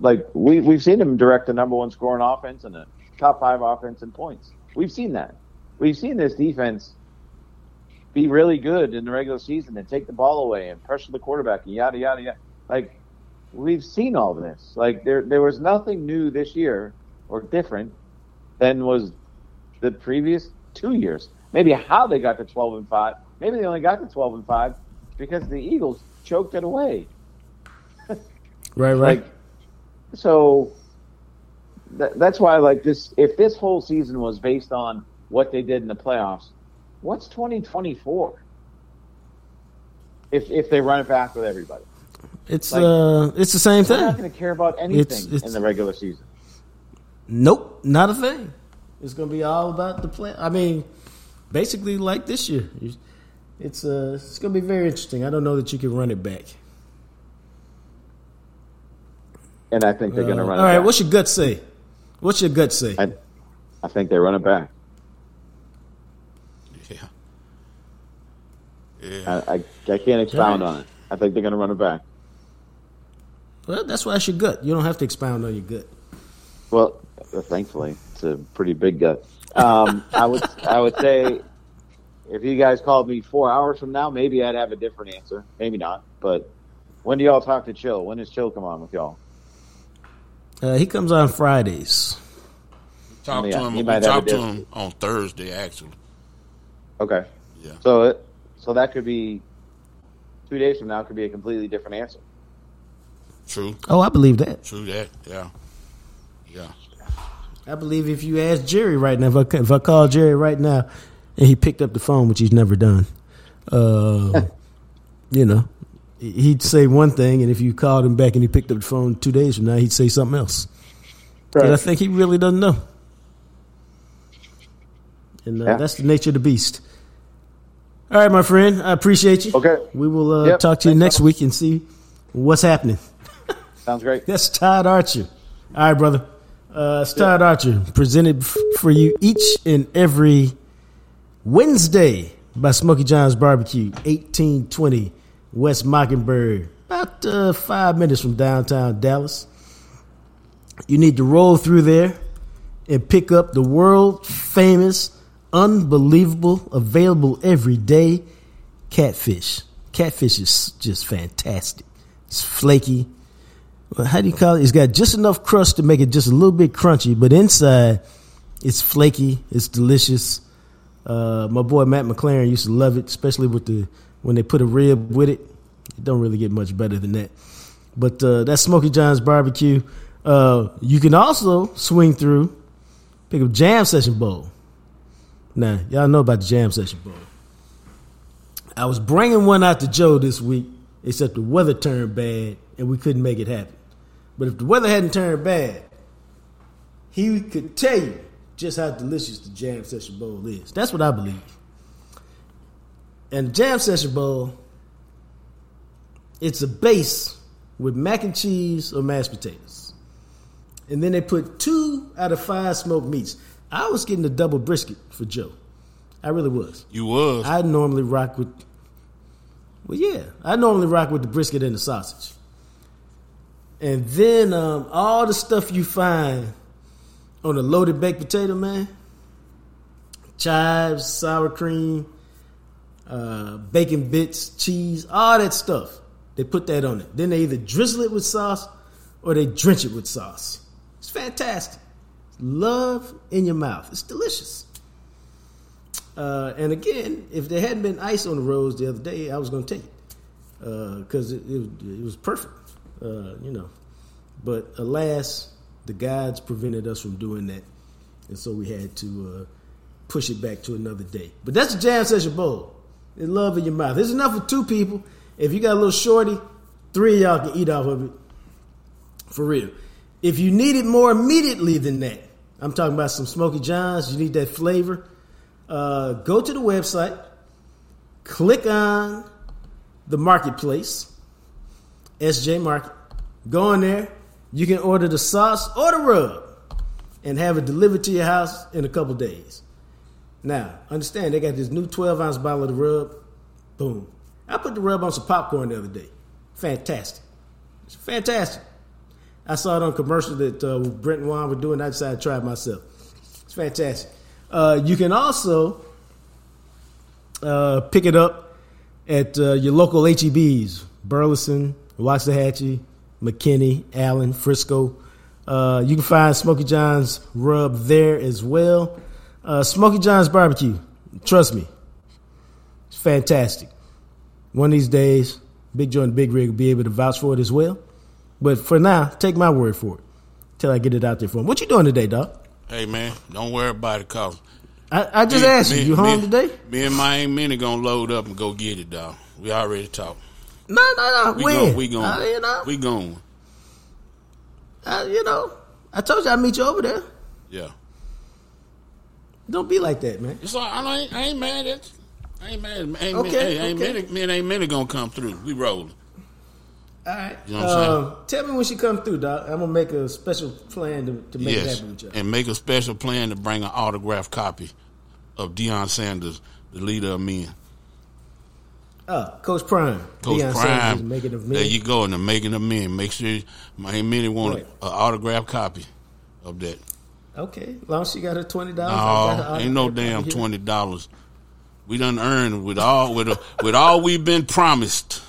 Like we we've seen him direct the number one scoring offense and a top five offense in points. We've seen that. We've seen this defense be really good in the regular season and take the ball away and pressure the quarterback and yada yada yada. Like we've seen all this. Like there there was nothing new this year or different than was the previous two years. Maybe how they got to twelve and five. Maybe they only got to twelve and five because the Eagles choked it away. Right, right. Like, so that, that's why, like this, if this whole season was based on what they did in the playoffs, what's 2024? If if they run it back with everybody, it's like- uh, it's the same we're not going to care about anything It's- it's- in the regular season. Nope, not a thing. It's gonna be all about the play. I mean, basically like this year. It's uh, it's gonna be very interesting. I don't know that you can run it back. And I think they're going to Uh, run all it right, back. what's your gut say? What's your gut say? I, I think they run it back. Yeah. Yeah. I, I, I can't expound All right. on it. I think they're going to run it back. Well, that's why it's your gut. You don't have to expound on your gut. Well, thankfully, it's a pretty big gut. Um, I would I would say if you guys called me four hours from now, maybe I'd have a different answer. Maybe not. But when do y'all talk to Chill? When does Chill come on with y'all? Uh, he comes on Fridays. Talk Yeah, to him. he We might have a talked to him on Thursday, actually. Okay. Yeah. So it so that could be two days from now. Could be a completely different answer. True. Oh, I believe that. True that. Yeah. Yeah. I believe if you ask Jerry right now, if I, if I call Jerry right now and he picked up the phone, which he's never done, uh, you know, he'd say one thing, and if you called him back and he picked up the phone two days from now, he'd say something else. But I think he really doesn't know. And uh, Yeah. that's the nature of the beast. All right, my friend, I appreciate you. Okay. We will uh, Yep, talk to you thanks, next week and see what's happening. Sounds great. That's Todd Archer. All right, brother. Uh, Archer, presented for you each and every Wednesday by Smokey John's Barbecue, 1820 West Mockingbird, about uh, five minutes from downtown Dallas. You need to roll through there and pick up the world famous, unbelievable, available every day catfish. Catfish is just fantastic. It's flaky. How do you call it? It's got just enough crust to make it just a little bit crunchy, but inside it's flaky. It's delicious. Uh, my boy Matt McLaren used to love it, especially with the when they put a rib with it. It don't really get much better than that. But uh, that's Smokey John's barbecue. Uh, you can also swing through, pick up Jam Session Bowl. Now y'all know about the Jam Session Bowl. I was bringing one out to Joe this week, except the weather turned bad and we couldn't make it happen. But if the weather hadn't turned bad, he could tell you just how delicious the Jam Session Bowl is. That's what I believe. And the Jam Session Bowl, it's a base with mac and cheese or mashed potatoes. And then they put two out of five smoked meats. I was getting the double brisket for Joe. I really was. You was. I normally rock with. Well, yeah, I normally rock with the brisket and the sausage, and then um, all the stuff you find on a loaded baked potato, man. Chives, sour cream, uh, bacon bits, cheese, all that stuff. They put that on it. Then they either drizzle it with sauce or they drench it with sauce. It's fantastic. Love in your mouth. It's delicious. Uh, and again, if there hadn't been ice on the roads the other day, I was going to take it because it, it, it was perfect, uh, you know. But alas, the gods prevented us from doing that, and so we had to uh, push it back to another day. But that's a jam session bowl. It's love in your mouth. There's enough for two people. If you got a little shorty, three of y'all can eat off of it. For real. If you need it more immediately than that, I'm talking about some Smokey Johns. You need that flavor. Uh, go to the website, click on the marketplace, SJ Market. Go in there. You can order the sauce or the rub and have it delivered to your house in a couple days. Now, understand they got this new 12 ounce bottle of the rub. Boom. I put the rub on some popcorn the other day. Fantastic. It's fantastic. I saw it on commercial that uh, Brent and Juan were doing. I decided to try it myself. It's fantastic. Uh, you can also uh, pick it up at uh, your local HEBs, Burleson, Waxahachie, McKinney, Allen, Frisco. Uh, you can find Smokey John's rub there as well. Uh, Smokey John's barbecue, trust me, it's fantastic. One of these days, Big Joe and Big Rig will be able to vouch for it as well. But for now, take my word for it till I get it out there for him. What you doing today, dog? Hey man, don't worry about it, cause I, I just me- asked you. me- You home me- today? Me and Miami Minnie gonna load up and go get it, dog. We already talked. No, no, no. We when? going. We going. Uh, you know, We going. uh, you know. I told you I'd meet you over there. Yeah. Don't be like that, man. It's I, ain't, I ain't mad at you. I ain't mad. Ain't Okay, okay, hey, ain't okay. Minnie, me ain't Minnie gonna come through. We rolling. All right. You know what I'm um, tell me when she come through, doc. I'm gonna make a special plan to, to make it Yes, happen with you. and make a special plan to bring an autographed copy of Deion Sanders, the leader of men. Oh, Coach Prime. Coach Deion Prime. making of me. There you go, in the making of men. Make sure my Minnie want Right. an autographed copy of that. Okay, as long as she got her twenty dollars. No, ain't no damn twenty dollars. We done earned with all with a, with all we've been promised.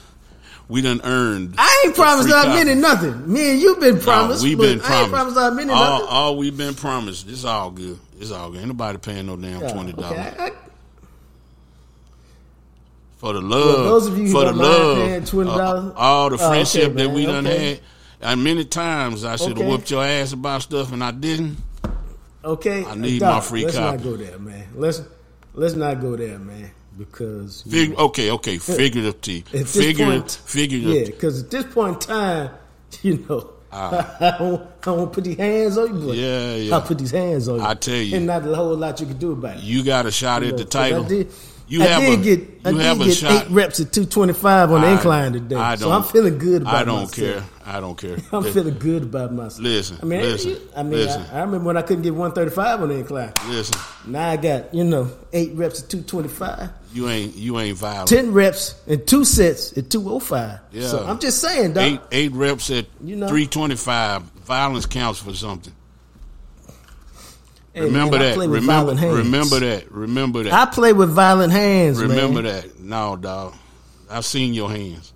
We done earned. I ain't promised our minute nothing. Me and you been No, promised. we but been I promised. ain't promised our minute all, nothing. all we've been promised. It's all good. It's all good. Ain't nobody paying no damn twenty dollars okay, I- I- for the love. those of you who for the love. paying $20, uh, all the oh, okay, friendship that we done okay. had. And many times I should have Okay. whooped your ass about stuff and I didn't. Okay, I need Doc, my free let's copy. not go there, man. Let's let's not go there, man, because Fig- okay, okay, figurative. at this Figurative. Figurative. yeah, because at this point in time, you know, I don't, I don't put these hands on you. But Ah. Yeah, yeah. I'll put these hands on you. I tell you. and not a whole lot you can do about it. You got a shot You at know, the title. I did, you I have did a, get, I did have a get shot. eight reps at two twenty five on the I- incline today, I so I'm feeling good about I don't myself. care. I don't care. I'm Li- feeling good about myself. Listen, I mean, listen, I mean, listen. I, I remember when I couldn't get 135 on the incline. Listen, Now I got you know eight reps at 225, you ain't you ain't violent. 10 reps and two sets at 205. Yeah. So I'm just saying, dog. eight eight reps at You know. three twenty five. Violence counts for something. Hey, Remember man, that. Remember hands. remember that. Remember that. I play with violent hands. remember man. that. No, dog. I've seen your hands.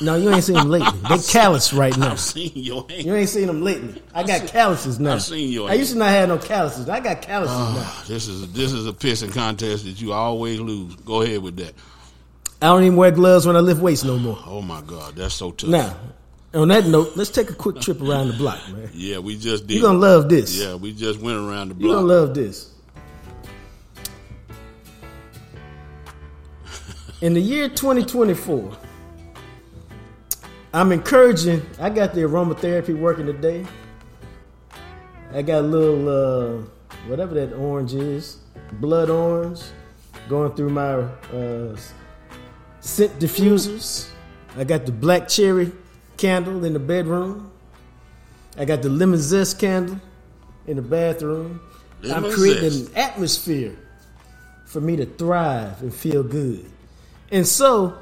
No, you ain't seen them lately. They callous right now. I've seen your hands. You ain't seen them lately. I got calluses now. I've seen your I used to not have no calluses. I got calluses ah, now. This is this is a pissing contest that you always lose. Go ahead with that. I don't even wear gloves when I lift weights no more. Oh my God, that's so tough. Now, on that note, let's take a quick trip around the block, man. Yeah, we just did. You're gonna love this. Yeah, we just went around the block. You're gonna love this. In the year 2024, I'm encouraging. I got the aromatherapy working today. I got a little, uh, whatever that orange is, blood orange, going through my uh, scent diffusers. I got the black cherry candle in the bedroom. I got the lemon zest candle in the bathroom. I'm creating zest. an atmosphere for me to thrive and feel good. And so,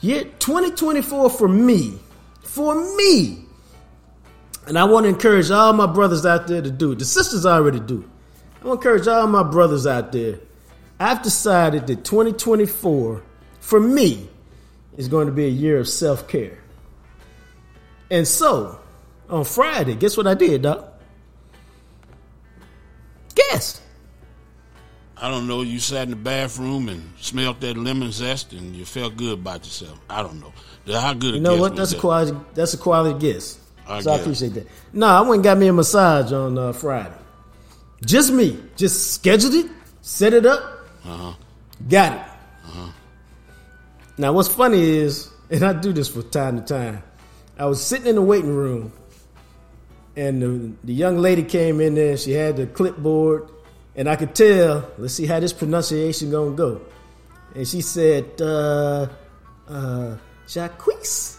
year 2024 for me, for me, and I want to encourage all my brothers out there to do it. The sisters already do it. I want to encourage all my brothers out there. I've decided that 2024 for me is going to be a year of self care. And so, on Friday, guess what I did, Doc? Guess. I don't know. You sat in the bathroom and smelled that lemon zest, and you felt good about yourself. I don't know. How good a You know guess what? That's a that? quality. That's a quality guess. I so I appreciate that. No, I went and got me a massage on uh, Friday. Just me. Just scheduled it, set it up, Uh-huh. got it. Now, what's funny is, and I do this from time to time. I was sitting in the waiting room, and the, the young lady came in there. She had the clipboard, and I could tell. Let's see how this pronunciation gonna go. And she said, uh, uh, "Jacquees."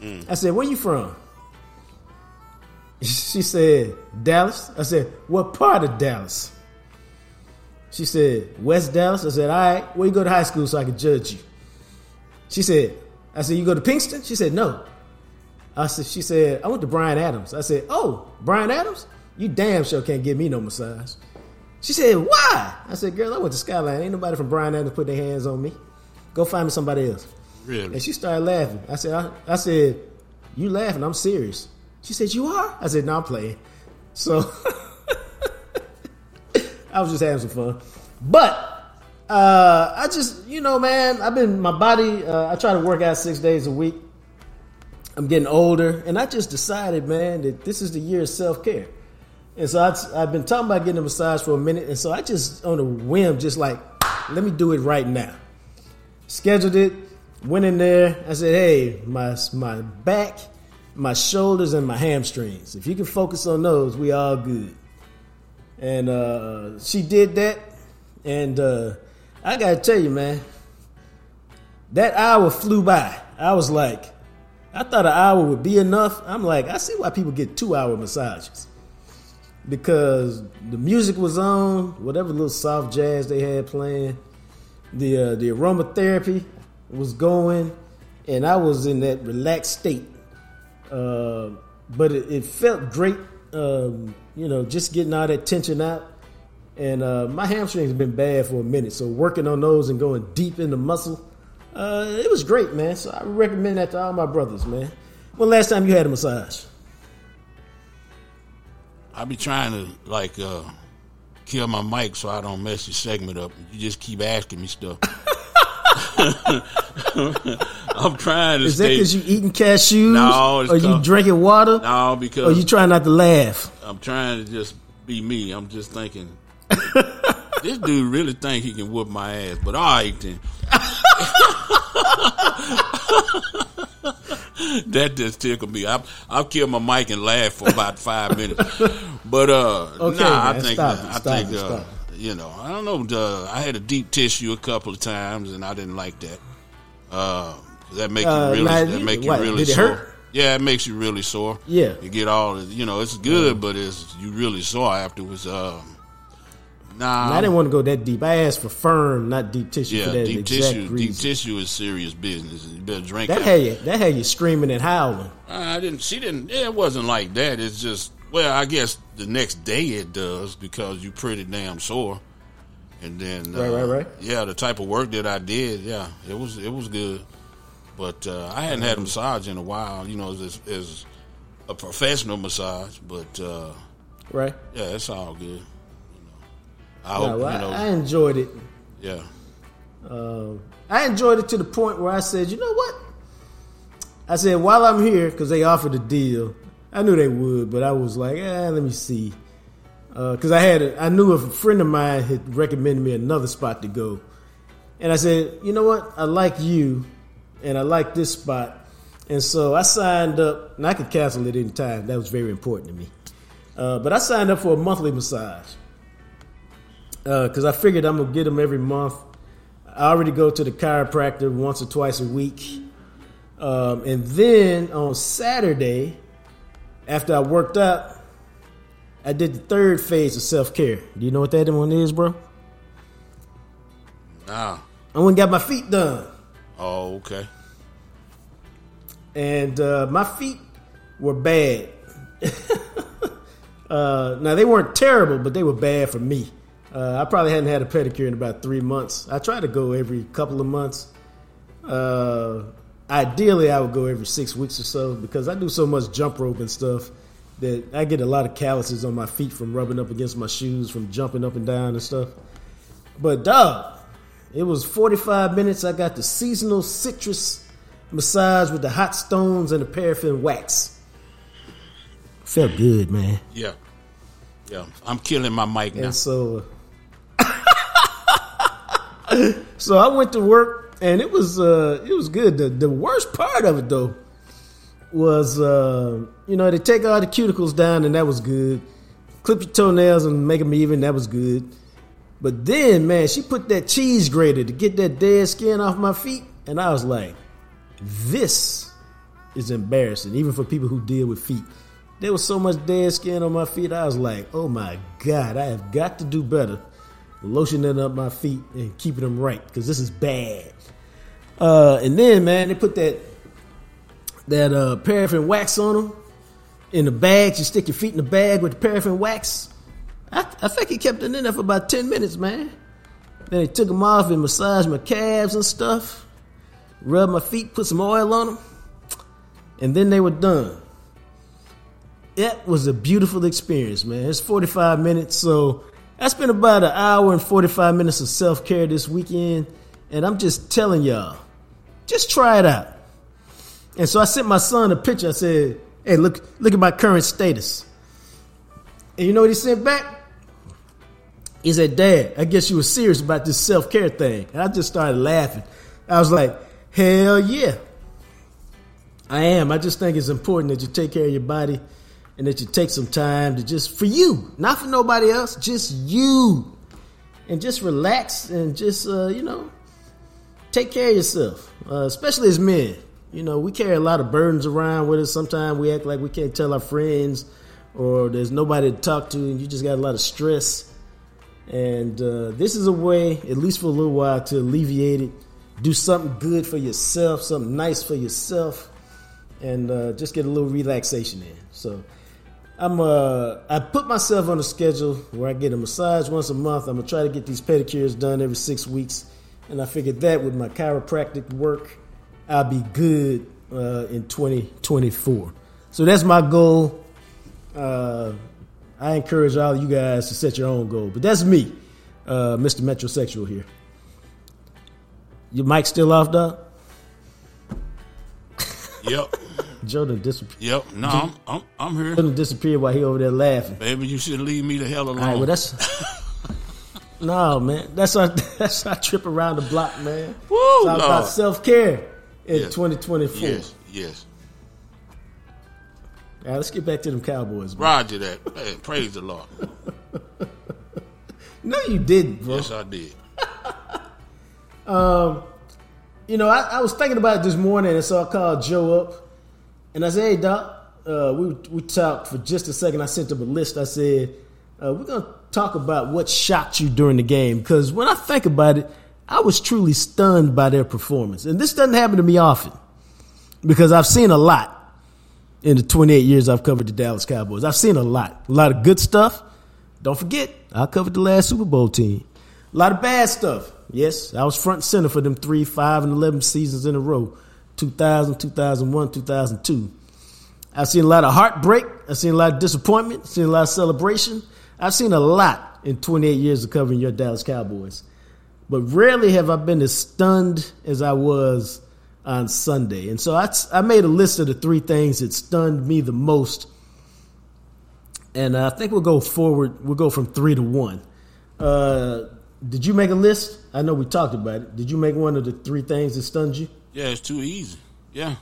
I said, "Where you from?" She said, "Dallas." I said, "What part of Dallas?" She said, "West Dallas." I said, "All right, where you go to high school so I can judge you?" She said, "I said you go to Pinkston." She said, "No." I said, she said, I went to Bryan Adams. I said, oh, Bryan Adams? You damn sure can't give me no massage. She said, why? I said, girl, I went to Skyline. Ain't nobody from Bryan Adams put their hands on me. Go find me somebody else. Really? And she started laughing. I said, I, I said, you laughing? I'm serious. She said, you are? I said, no, I'm playing. So I was just having some fun. But uh, I just, you know, man, I've been, my body, uh, I try to work out six days a week. I'm getting older, and I just decided, man, that this is the year of self care. And so I, I've been talking about getting a massage for a minute, and so I just, on a whim, just like, let me do it right now. Scheduled it, went in there. I said, hey, my my back, my shoulders, and my hamstrings. If you can focus on those, we all good. And uh, she did that, and uh, I gotta tell you, man, that hour flew by. I was like, I thought an hour would be enough. I'm like, I see why people get two hour massages. Because the music was on, whatever little soft jazz they had playing, the uh, the aromatherapy was going, and I was in that relaxed state. Uh, but it, it felt great, um, you know, just getting all that tension out. And uh, my hamstrings have been bad for a minute, so working on those and going deep in the muscle, uh, it was great, man. So I recommend that to all my brothers, man. When last time you had a massage? I be trying to like uh, kill my mic so I don't mess your segment up. You just keep asking me stuff. I'm trying to Is that because you eating cashews? No, it's or you drinking water? no, Or because you trying not to laugh? I'm trying to just be me. I'm just thinking. this dude really think he can whoop my ass, but all right then. that just tickled me. I I'll kill my mic and laugh for about five minutes. But uh, Okay, nah, I think stop uh, I stop think uh, you know I don't know. Uh, I had a deep tissue a couple of times, and I didn't like that. Uh, that make Uh, you really now, that make you what, really did it sore. hurt? Yeah, it makes you really sore. Yeah. you get all you know. It's good, but it's you really sore afterwards. Um, nah, And I didn't want to go that deep. I asked for firm, not deep tissue yeah, for that deep tissue. Deep tissue is serious business. You better drink. that out. had you, that had you screaming and howling. I didn't. She didn't. It wasn't like that. It's just. Well, I guess the next day it does because you're pretty damn sore. And then, Right, uh, right, right. Yeah, the type of work that I did, yeah, it was it was good. But uh, I hadn't had a massage in a while, you know, as, as a professional massage. But uh, Right? yeah, it's all good. I No, I, you know. I enjoyed it. yeah, Um, I enjoyed it to the point where I said, you know what? I said, while I'm here, because they offered a deal, I knew they would, but I was like, eh, let me see. Because I had, a, I knew a friend of mine had recommended me another spot to go, and I said, you know what? I like you, and I like this spot, and so I signed up, and I could cancel it any time. That was very important to me. Uh, but I signed up for a monthly massage because I figured I'm gonna get them every month. I already go to the chiropractor once or twice a week. Um, and then on Saturday, after I worked out, I did the third phase of self care. Do you know what that one is, bro? nah. I went and got my feet done. Oh, okay. And uh, my feet were bad. uh, now, they weren't terrible, but they were bad for me. Uh, I probably hadn't had a pedicure in about three months. I try to go every couple of months. Uh, ideally, I would go every six weeks or so because I do so much jump rope and stuff that I get a lot of calluses on my feet from rubbing up against my shoes, from jumping up and down and stuff. But dog, it was 45 minutes. I got the seasonal citrus massage with the hot stones and the paraffin wax. Felt good, man. Yeah, yeah. I'm killing my mic now. And so, so I went to work, and it was uh, it was good. The the worst part of it though was, uh, you know, they take all the cuticles down, and that was good. Clip your toenails and make them even, that was good. But then, man, she put that cheese grater to get that dead skin off my feet, and I was like, this is embarrassing, even for people who deal with feet. There was so much dead skin on my feet, I was like, oh my God, I have got to do better lotioning up my feet and keeping them right, because this is bad. Uh, and then, man, they put that that uh, paraffin wax on them in the bag. You stick your feet in the bag with the paraffin wax. I, I think he kept it in there for about 10 minutes, man. Then he took them off and massaged my calves and stuff, rubbed my feet, put some oil on them, and then they were done. It was a beautiful experience, man. It's 45 minutes, so I spent about an hour and 45 minutes of self care this weekend, and I'm just telling y'all, just try it out. And so I sent my son a picture. I said, "Hey, look, look at my current status." And you know what he sent back? He said, "Dad, I guess you were serious about this self care thing." And I just started laughing. I was like, "Hell yeah, I am. I just think it's important that you take care of your body." And that you take some time to just for you, not for nobody else, just you, and just relax and just uh, you know take care of yourself, uh, especially as men. You know, we carry a lot of burdens around with us. Sometimes we act like we can't tell our friends, or there's nobody to talk to, and you just got a lot of stress. And uh, this is a way, at least for a little while, to alleviate it. Do something good for yourself, something nice for yourself, and uh, just get a little relaxation in. So, I'm uh, I put myself on a schedule where I get a massage once a month. I'm gonna try to get these pedicures done every six weeks, and I figured that with my chiropractic work I'll be good uh, in 2024. So that's my goal. Uh, I encourage all of you guys to set your own goal, but that's me, uh, Mr. Metrosexual here. Your mic still off, Doc? Yep. Joe done disappeared. Yep. No, I'm, I'm, I'm here. Joe done disappeared while he over there laughing. Baby, you should leave me the hell alone. All right, well that's no man. That's our that's our trip around the block, man. Woo, it's all about self care in Yes. 2024. yes, yes. All right, let's get back to them Cowboys. Man. Roger that. Hey, praise the Lord. No, you didn't, bro. Yes, I did. Um, You know, I, I was thinking about it this morning, and so I called Joe up, and I said, "Hey, Doc, uh, we we talked for just a second. I sent him a list. I said, uh, we're gonna talk about what shocked you during the game because when I think about it, I was truly stunned by their performance, and this doesn't happen to me often because I've seen a lot in the 28 years I've covered the Dallas Cowboys. I've seen a lot, a lot of good stuff. Don't forget, I covered the last Super Bowl team. A lot of bad stuff. Yes, I was front center for them three, five, and 11 seasons in a row 2000, 2001, 2002. I've seen a lot of heartbreak. I've seen a lot of disappointment. I've seen a lot of celebration. I've seen a lot in 28 years of covering your Dallas Cowboys. But rarely have I been as stunned as I was on Sunday. And so I, I made a list of the three things that stunned me the most. And I think we'll go forward. We'll go from three to one. Uh, did you make a list? I know we talked about it. Did you make one of the three things that stunned you? Yeah, it's too easy. Yeah.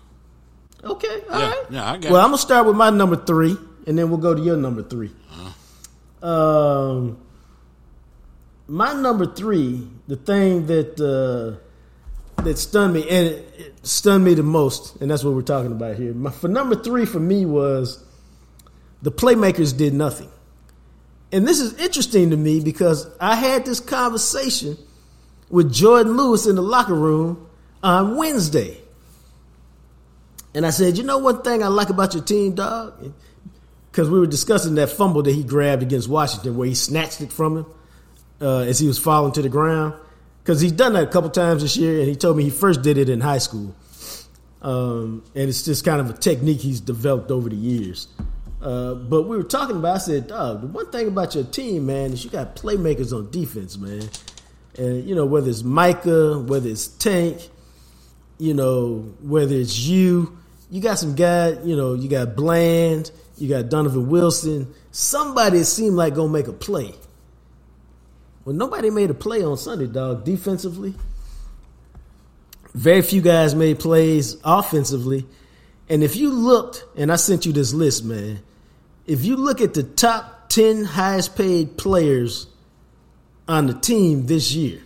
Okay, all Yeah, right. yeah, I got Well, it. I'm gonna start with my number three, and then we'll go to your number 3 Um, my number three, the thing that uh, that stunned me and it, it stunned me the most, and that's what we're talking about here. My, for number three, for me was the playmakers did nothing, and this is interesting to me because I had this conversation with Jourdan Lewis in the locker room on Wednesday. And I said, you know one thing I like about your team, dog? Because we were discussing that fumble that he grabbed against Washington where he snatched it from him uh, as he was falling to the ground. Because he's done that a couple times this year, and he told me he first did it in high school. Um, and it's just kind of a technique he's developed over the years. Uh, but we were talking about, I said, dog, the one thing about your team, man, is you got playmakers on defense, man. And, you know, whether it's Micah, whether it's Tank, you know, whether it's you, you got some guy, you know, you got Bland, you got Donovan Wilson. Somebody seemed like gonna make a play. Well, nobody made a play on Sunday, dog. Defensively, very few guys made plays offensively, And if you looked, and I sent you this list, man, if you look at the top 10 highest paid players on the team this year,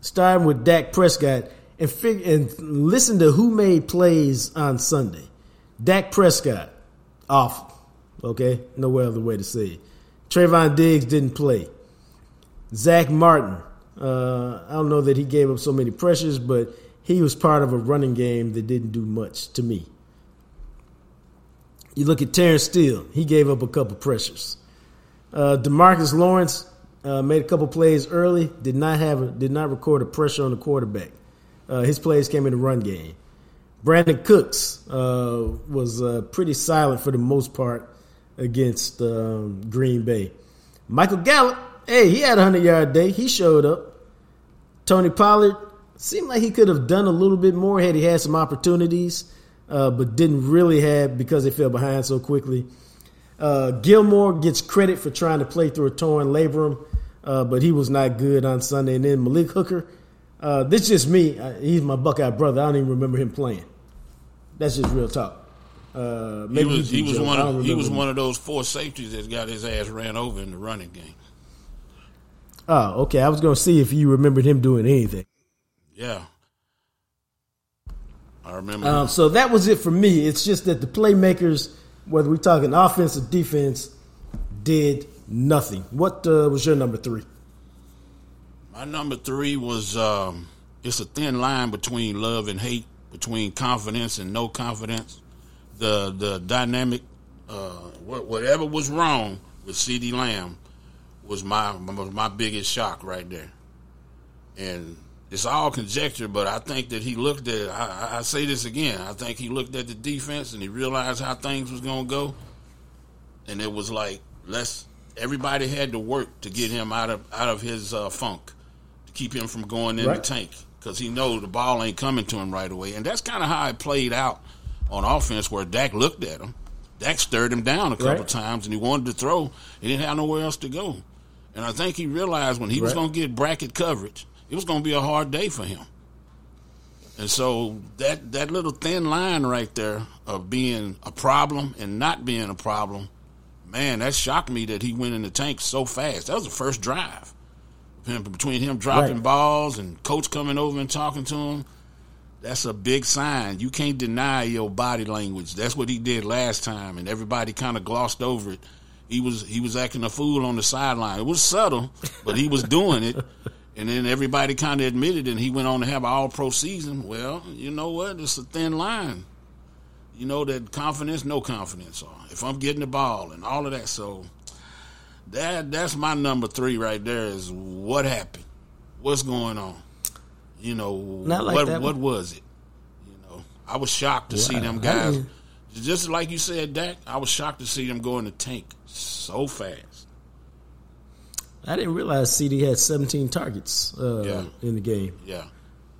starting with Dak Prescott, and, fig- and listen to who made plays on Sunday. Dak Prescott, awful. Okay, no other way to say it. Trevon Diggs didn't play. Zach Martin, uh, I don't know that he gave up so many pressures, but he was part of a running game that didn't do much to me. You look at Terence Steele, he gave up a couple pressures. Uh, Demarcus Lawrence uh, made a couple plays early, did not have a, did not record a pressure on the quarterback. Uh, his plays came in the run game. Brandin Cooks uh, was uh, pretty silent for the most part against um, Green Bay. Michael Gallup, hey, he had a 100 yard day. He showed up. Tony Pollard seemed like he could have done a little bit more had he had some opportunities, uh, but didn't really have because they fell behind so quickly. Uh, Gilmore gets credit for trying to play through a torn labrum, uh, but he was not good on Sunday. And then Malik Hooker, uh, this is just me. He's my Buckeye brother. I don't even remember him playing. That's just real talk. Uh, he was he was one of he was one of those four safeties that got his ass ran over in the running game. Oh, okay. I was going to see if you remembered him doing anything. Yeah, I remember. Um, so that was it for me. It's just that the playmakers, whether we're talking offense or defense, did nothing. What uh, was your number three? My number three was um, it's a thin line between love and hate, between confidence and no confidence the the dynamic, uh, whatever was wrong with CeeDee Lamb was my was my biggest shock right there, and it's all conjecture. But I think that he looked at. I, I say this again. I think he looked at the defense and he realized how things was gonna go, and it was like let's. Everybody had to work to get him out of out of his uh, funk, to keep him from going in right. the tank because he knows the ball ain't coming to him right away, and that's kind of how it played out on offense where Dak looked at him. Dak stirred him down a couple right. times and he wanted to throw. He didn't have nowhere else to go. And I think he realized when he right. was going to get bracket coverage, it was going to be a hard day for him. And so that that little thin line right there of being a problem and not being a problem, man, that shocked me that he went in the tank so fast. That was the first drive. Between him dropping right. balls and coach coming over and talking to him, that's a big sign. You can't deny your body language. That's what he did last time, and everybody kind of glossed over it. He was he was acting a fool on the sideline. It was subtle, but he was doing it. And then everybody kind of admitted, and he went on to have an All Pro season. Well, you know what? It's a thin line. You know that confidence, no confidence. Or if I'm getting the ball and all of that, so that that's my number three right there. Is what happened? What's going on? You know, like what what was it? You know, I was shocked to see them guys. Just like you said, Dak, I was shocked to see them go in the tank so fast. I didn't realize CeeDee had 17 targets uh, yeah. in the game. Yeah,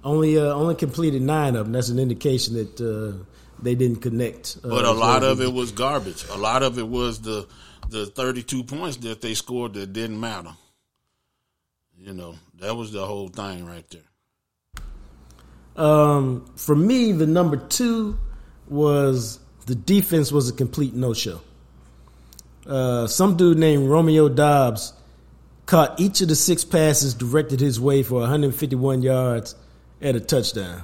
only uh, only completed nine of them. That's an indication that uh, they didn't connect. Uh, but a lot of it was garbage. A lot of it was the the 32 points that they scored that didn't matter. You know, that was the whole thing right there. Um, for me, the number two was the defense was a complete no show. Uh, some dude named Romeo Doubs caught each of the six passes directed his way for 151 yards and a touchdown.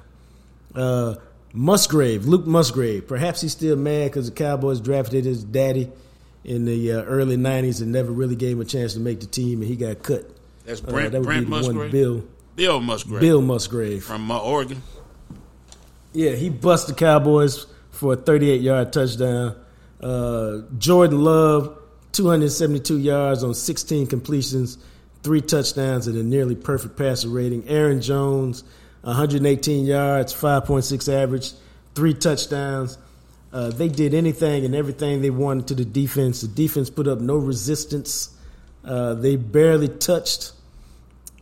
Uh, Musgrave, Luke Musgrave, perhaps he's still mad because the Cowboys drafted his daddy in the uh, early 90s and never really gave him a chance to make the team, and he got cut. That's Brent, uh, that would Brent be Musgrave. Bill. Bill Musgrave. Bill Musgrave from uh, Oregon. Yeah, he busted the Cowboys for a 38 yard touchdown. Uh, Jordan Love, 272 yards on 16 completions, three touchdowns, and a nearly perfect passer rating. Aaron Jones, 118 yards, 5.6 average, three touchdowns. Uh, they did anything and everything they wanted to the defense. The defense put up no resistance. Uh, they barely touched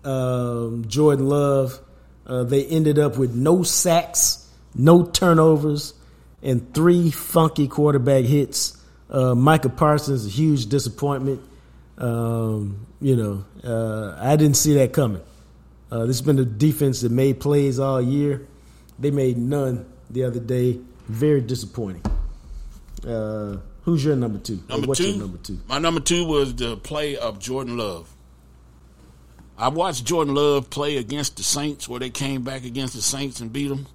um, Jordan Love. Uh, they ended up with no sacks, no turnovers, and three funky quarterback hits. Uh, Micah Parsons, a huge disappointment. Um, you know, uh, I didn't see that coming. Uh, this has been a defense that made plays all year. They made none the other day. Very disappointing. Uh, who's your number two? Number What's two. your number two? My number two was the play of Jordan Love. I watched Jordan Love play against the Saints, where they came back against the Saints and beat them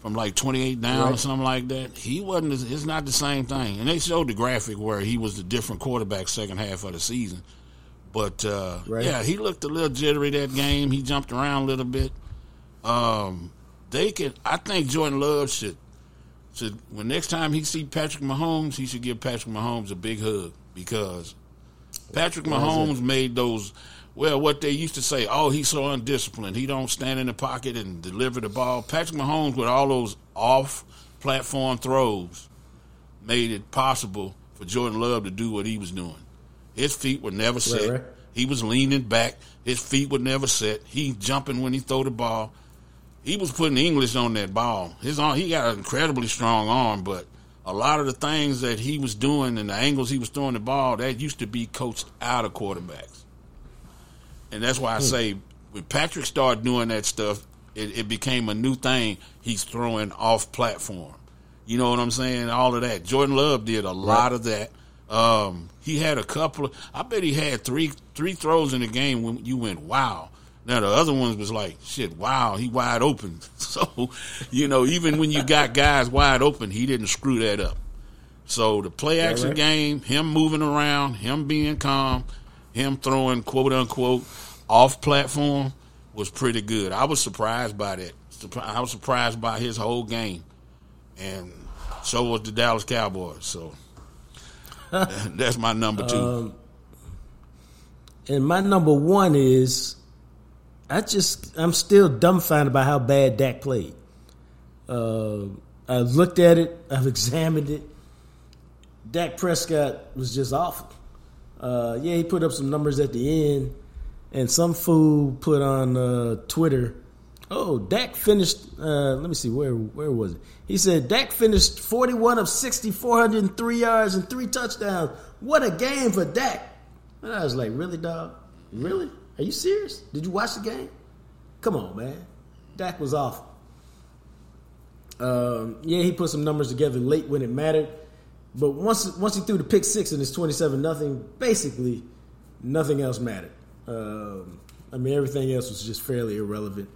from like twenty eight down or something like that. He wasn't. It's not the same thing. And they showed the graphic where he was the different quarterback second half of the season. But uh, Right. yeah, he looked a little jittery that game. He jumped around a little bit. Um, they could. I think Jordan Love should should when next time he see Patrick Mahomes, he should give Patrick Mahomes a big hug because Patrick Mahomes made those. Well, what they used to say, oh, he's so undisciplined. He don't stand in the pocket and deliver the ball. Patrick Mahomes with all those off-platform throws made it possible for Jordan Love to do what he was doing. His feet were never set. right. He was leaning back. His feet were never set. He jumping when he throw the ball. He was putting English on that ball. His arm, he got an incredibly strong arm, but a lot of the things that he was doing and the angles he was throwing the ball, that used to be coached out of quarterbacks. And that's why I say when Patrick started doing that stuff, it, it became a new thing. He's throwing off platform. You know what I'm saying? All of that. Jordan Love did a lot of that. Um, he had a couple of. I bet he had three three throws in the game when you went wow. Now the other ones was like shit. Wow, he wide open. So, you know, even when you got guys wide open, he didn't screw that up. So the play action right. game, him moving around, him being calm, him throwing quote unquote off platform was pretty good. I was surprised by that. I was surprised by his whole game, and so was the Dallas Cowboys. So that's my number two. And my number one is, I just I'm still dumbfounded by how bad Dak played. Uh, I've looked at it, I've examined it. Dak Prescott was just awful. Uh, yeah, he put up some numbers at the end, and some fool put on uh, Twitter, "Oh, Dak finished. Uh, let me see where where was it? He said Dak finished 41 of 60, 403 yards and three touchdowns. What a game for Dak!" And I was like, "Really, dog? Really? Are you serious? Did you watch the game? Come on, man. Dak was awful." Um, yeah, he put some numbers together late when it mattered, but once once he threw the pick six and it's twenty seven nothing, basically nothing else mattered. Um, I mean, everything else was just fairly irrelevant.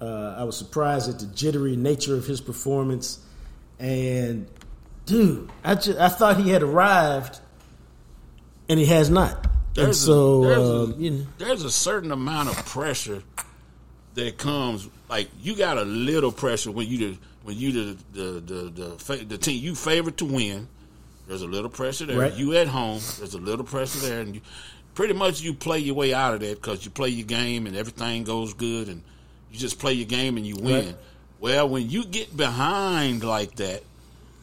Uh, I was surprised at the jittery nature of his performance, and dude, I ju- I thought he had arrived, and he has not. and so, a, there's, um, a, you know, there's a certain amount of pressure that comes. Like you got a little pressure when you the when you the the the the, the team you favorite to win. There's a little pressure there. Right. You at home. There's a little pressure there, and you pretty much you play your way out of that because you play your game and everything goes good, and you just play your game and you win. Right. Well, when you get behind like that,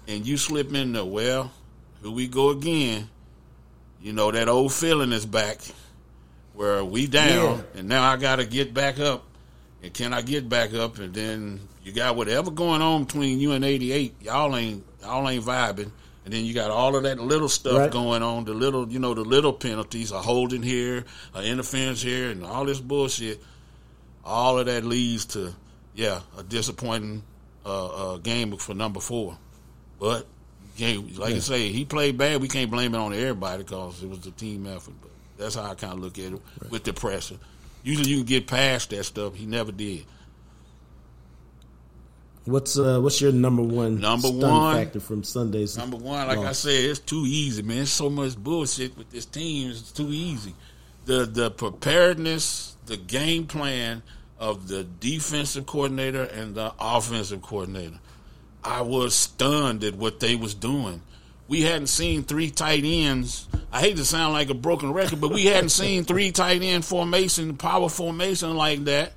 and you slip in the well, here we go again. You know that old feeling is back, where we down, Yeah. and now I got to get back up. And can I get back up? And then you got whatever going on between you and 88. Y'all ain't y'all ain't vibing. And then you got all of that little stuff Right. going on. The little, you know, the little penalties, a holding here, a interference here, and all this bullshit. All of that leads to, yeah, a disappointing uh, uh, game for number four. But like I say, he played bad. We can't blame it on everybody because it was a team effort. But that's how I kind of look at it with the pressure. Usually you can get past that stuff. He never did. What's uh, what's your number one Number one- factor from Sunday's Number one, like I said, it's too easy, man. It's so much bullshit with this team. It's too easy. The the preparedness, the game plan of the defensive coordinator and the offensive coordinator. I was stunned at what they was doing. We hadn't seen three tight ends. I hate to sound like a broken record, but we hadn't seen three tight end formation, power formation like that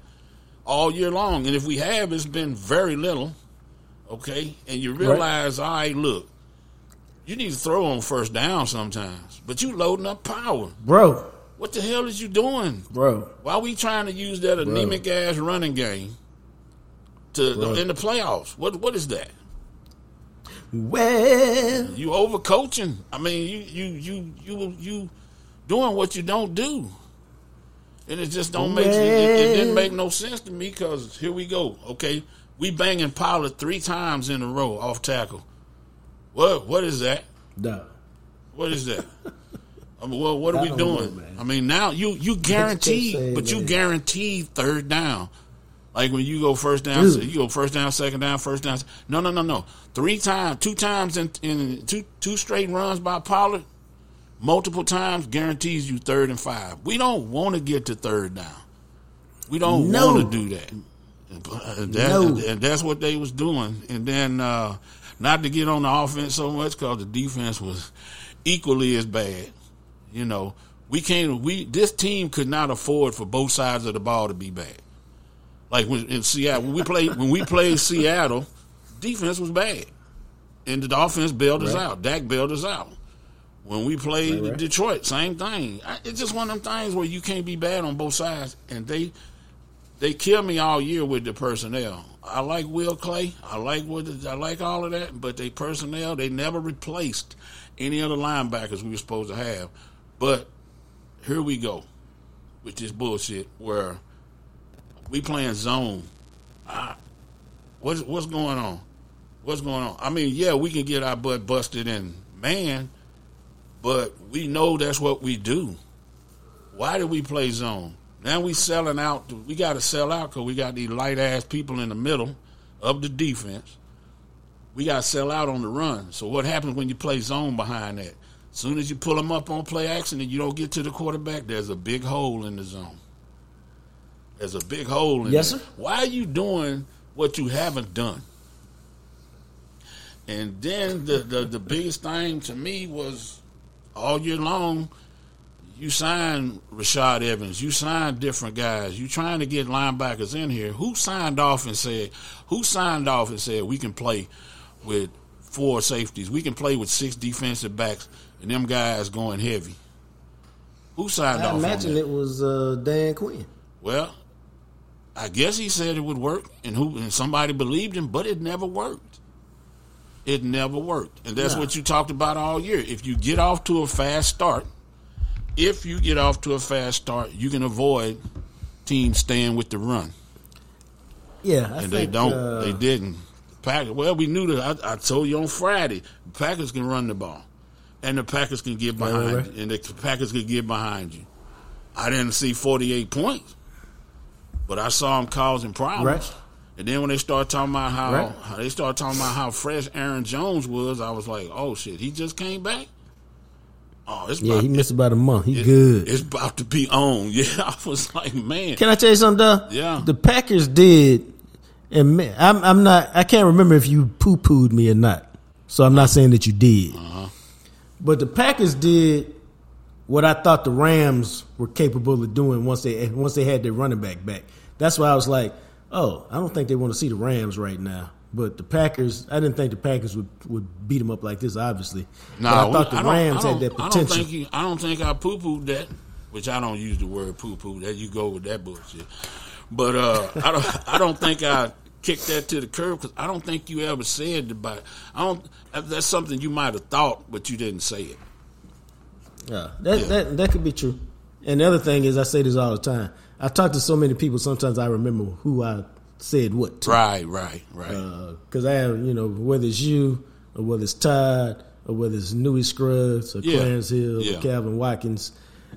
all year long. And if we have, it's been very little. Okay, and you realize, all right, look, you need to throw on first down sometimes, but you loading up power. bro, What the hell is you doing? bro. Why we trying to use that anemic ass running game to Bro. in the playoffs? What what is that? Well, You overcoaching. I mean, you you you you you doing what you don't do, and it just don't make it, it, didn't make no sense to me. Because here we go. Okay, We banging Pollard three times in a row off tackle. What what is that? No. What is that? I mean, well, what are I we doing? know. I mean, now you you guarantee, but you guarantee third down. Like when you go first down, Dude. you go first down, second down, first down. No, no, no, no. Three times, two times in, in two two straight runs by Pollard, multiple times guarantees you third and five. We don't want to get to third down. We don't No. want to do that. And, that- No. and that's what they was doing. And then, uh, not to get on the offense so much because the defense was equally as bad. You know, we can't. We this team could not afford for both sides of the ball to be bad. Like when in Seattle, when we played when we played Seattle, defense was bad, and the offense bailed us Right. out. Dak bailed us out. When we played Right. Detroit, same thing. I- It's just one of them things where you can't be bad on both sides, and they they kill me all year with the personnel. I like Will Clay. I like what I like all of that, but they personnel they never replaced any other linebackers we were supposed to have. But here we go with this bullshit where we playing zone. I, what's what's going on? What's going on? I mean, yeah, we can get our butt busted in man, but we know that's what we do. Why do we play zone? Now we selling out. We got to sell out because we got these light ass people in the middle of the defense. We got to sell out on the run. So what happens when you play zone behind that? As soon as you pull them up on play action and you don't get to the quarterback, there's a big hole in the zone. There's a big hole in Yes, there. sir. Why are you doing what you haven't done? And then the, the, the biggest thing to me was all year long, you signed Rashaan Evans, you signed different guys, you trying to get linebackers in here. Who signed off and said, who signed off and said we can play with four safeties, we can play with six defensive backs, and them guys going heavy? Who signed I off on imagine it was uh, Dan Quinn. Well, I guess he said it would work, and who and somebody believed him, but it never worked. It never worked, and that's No. what you talked about all year. If you get off to a fast start, if you get off to a fast start, you can avoid teams staying with the run, Yeah, I and they don't. uh, they didn't. Packers. Well, we knew that. I, I told you on Friday, Packers can run the ball, and the Packers can get behind, right, right. you, and the Packers can get behind you. I didn't see forty-eight points, but I saw them causing problems. Right. And then when they start talking about how, Right. how they start talking about how fresh Aaron Jones was, I was like, oh shit, he just came back. Oh, it's Yeah, about, he missed about a month. He it- good. It's about to be on. Yeah, I was like, man. Can I tell you something, though? Yeah. The Packers did, and man, I'm, I'm not. I can't remember if you poo pooed me or not. So I'm not saying that you did. Uh-huh. But the Packers did what I thought the Rams were capable of doing once they once they had their running back back. That's why I was like, oh, I don't think they want to see the Rams right now. But the Packers, I didn't think the Packers would, would beat them up like this. Obviously, No, but I thought the I Rams had don't- that I don't potential. think he, I don't think I poo pooed that, which I don't use the word poo poo. That you go with that bullshit. But uh, I don't. I don't think I kicked that to the curb because I don't think you ever said about. I don't. That's something you might have thought, but you didn't say it. Yeah, that, Yeah. that that could be true. And the other thing is, I say this all the time. I talk to so many people. Sometimes I remember who I said what to. Right, right, right. Because I have, you know, whether it's you or whether it's Todd or whether it's Newy Scruggs or Yeah. Clarence Hill Yeah. or Calvin Watkins.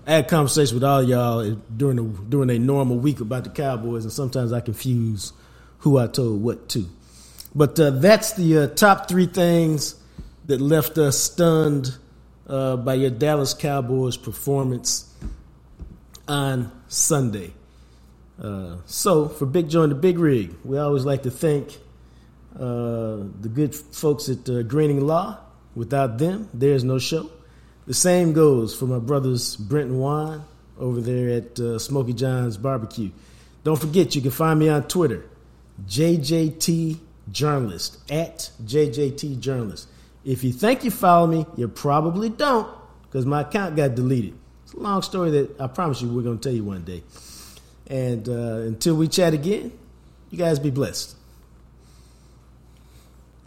I had conversations with all y'all during the during a normal week about the Cowboys, and sometimes I confuse who I told what to. But uh, that's the uh, top three things that left us stunned uh, by your Dallas Cowboys performance on Sunday. Uh, so, for Big Joe and the Big Rig, we always like to thank uh, the good folks at uh, Greening Law. Without them, there's no show. The same goes for my brothers Brent and Juan over there at uh, Smokey John's Barbecue. Don't forget, you can find me on Twitter, JJT Journalist, at JJT Journalist. If you think you follow me, you probably don't, because my account got deleted. Long story that I promise you we're going to tell you one day. And uh, until we chat again, you guys be blessed.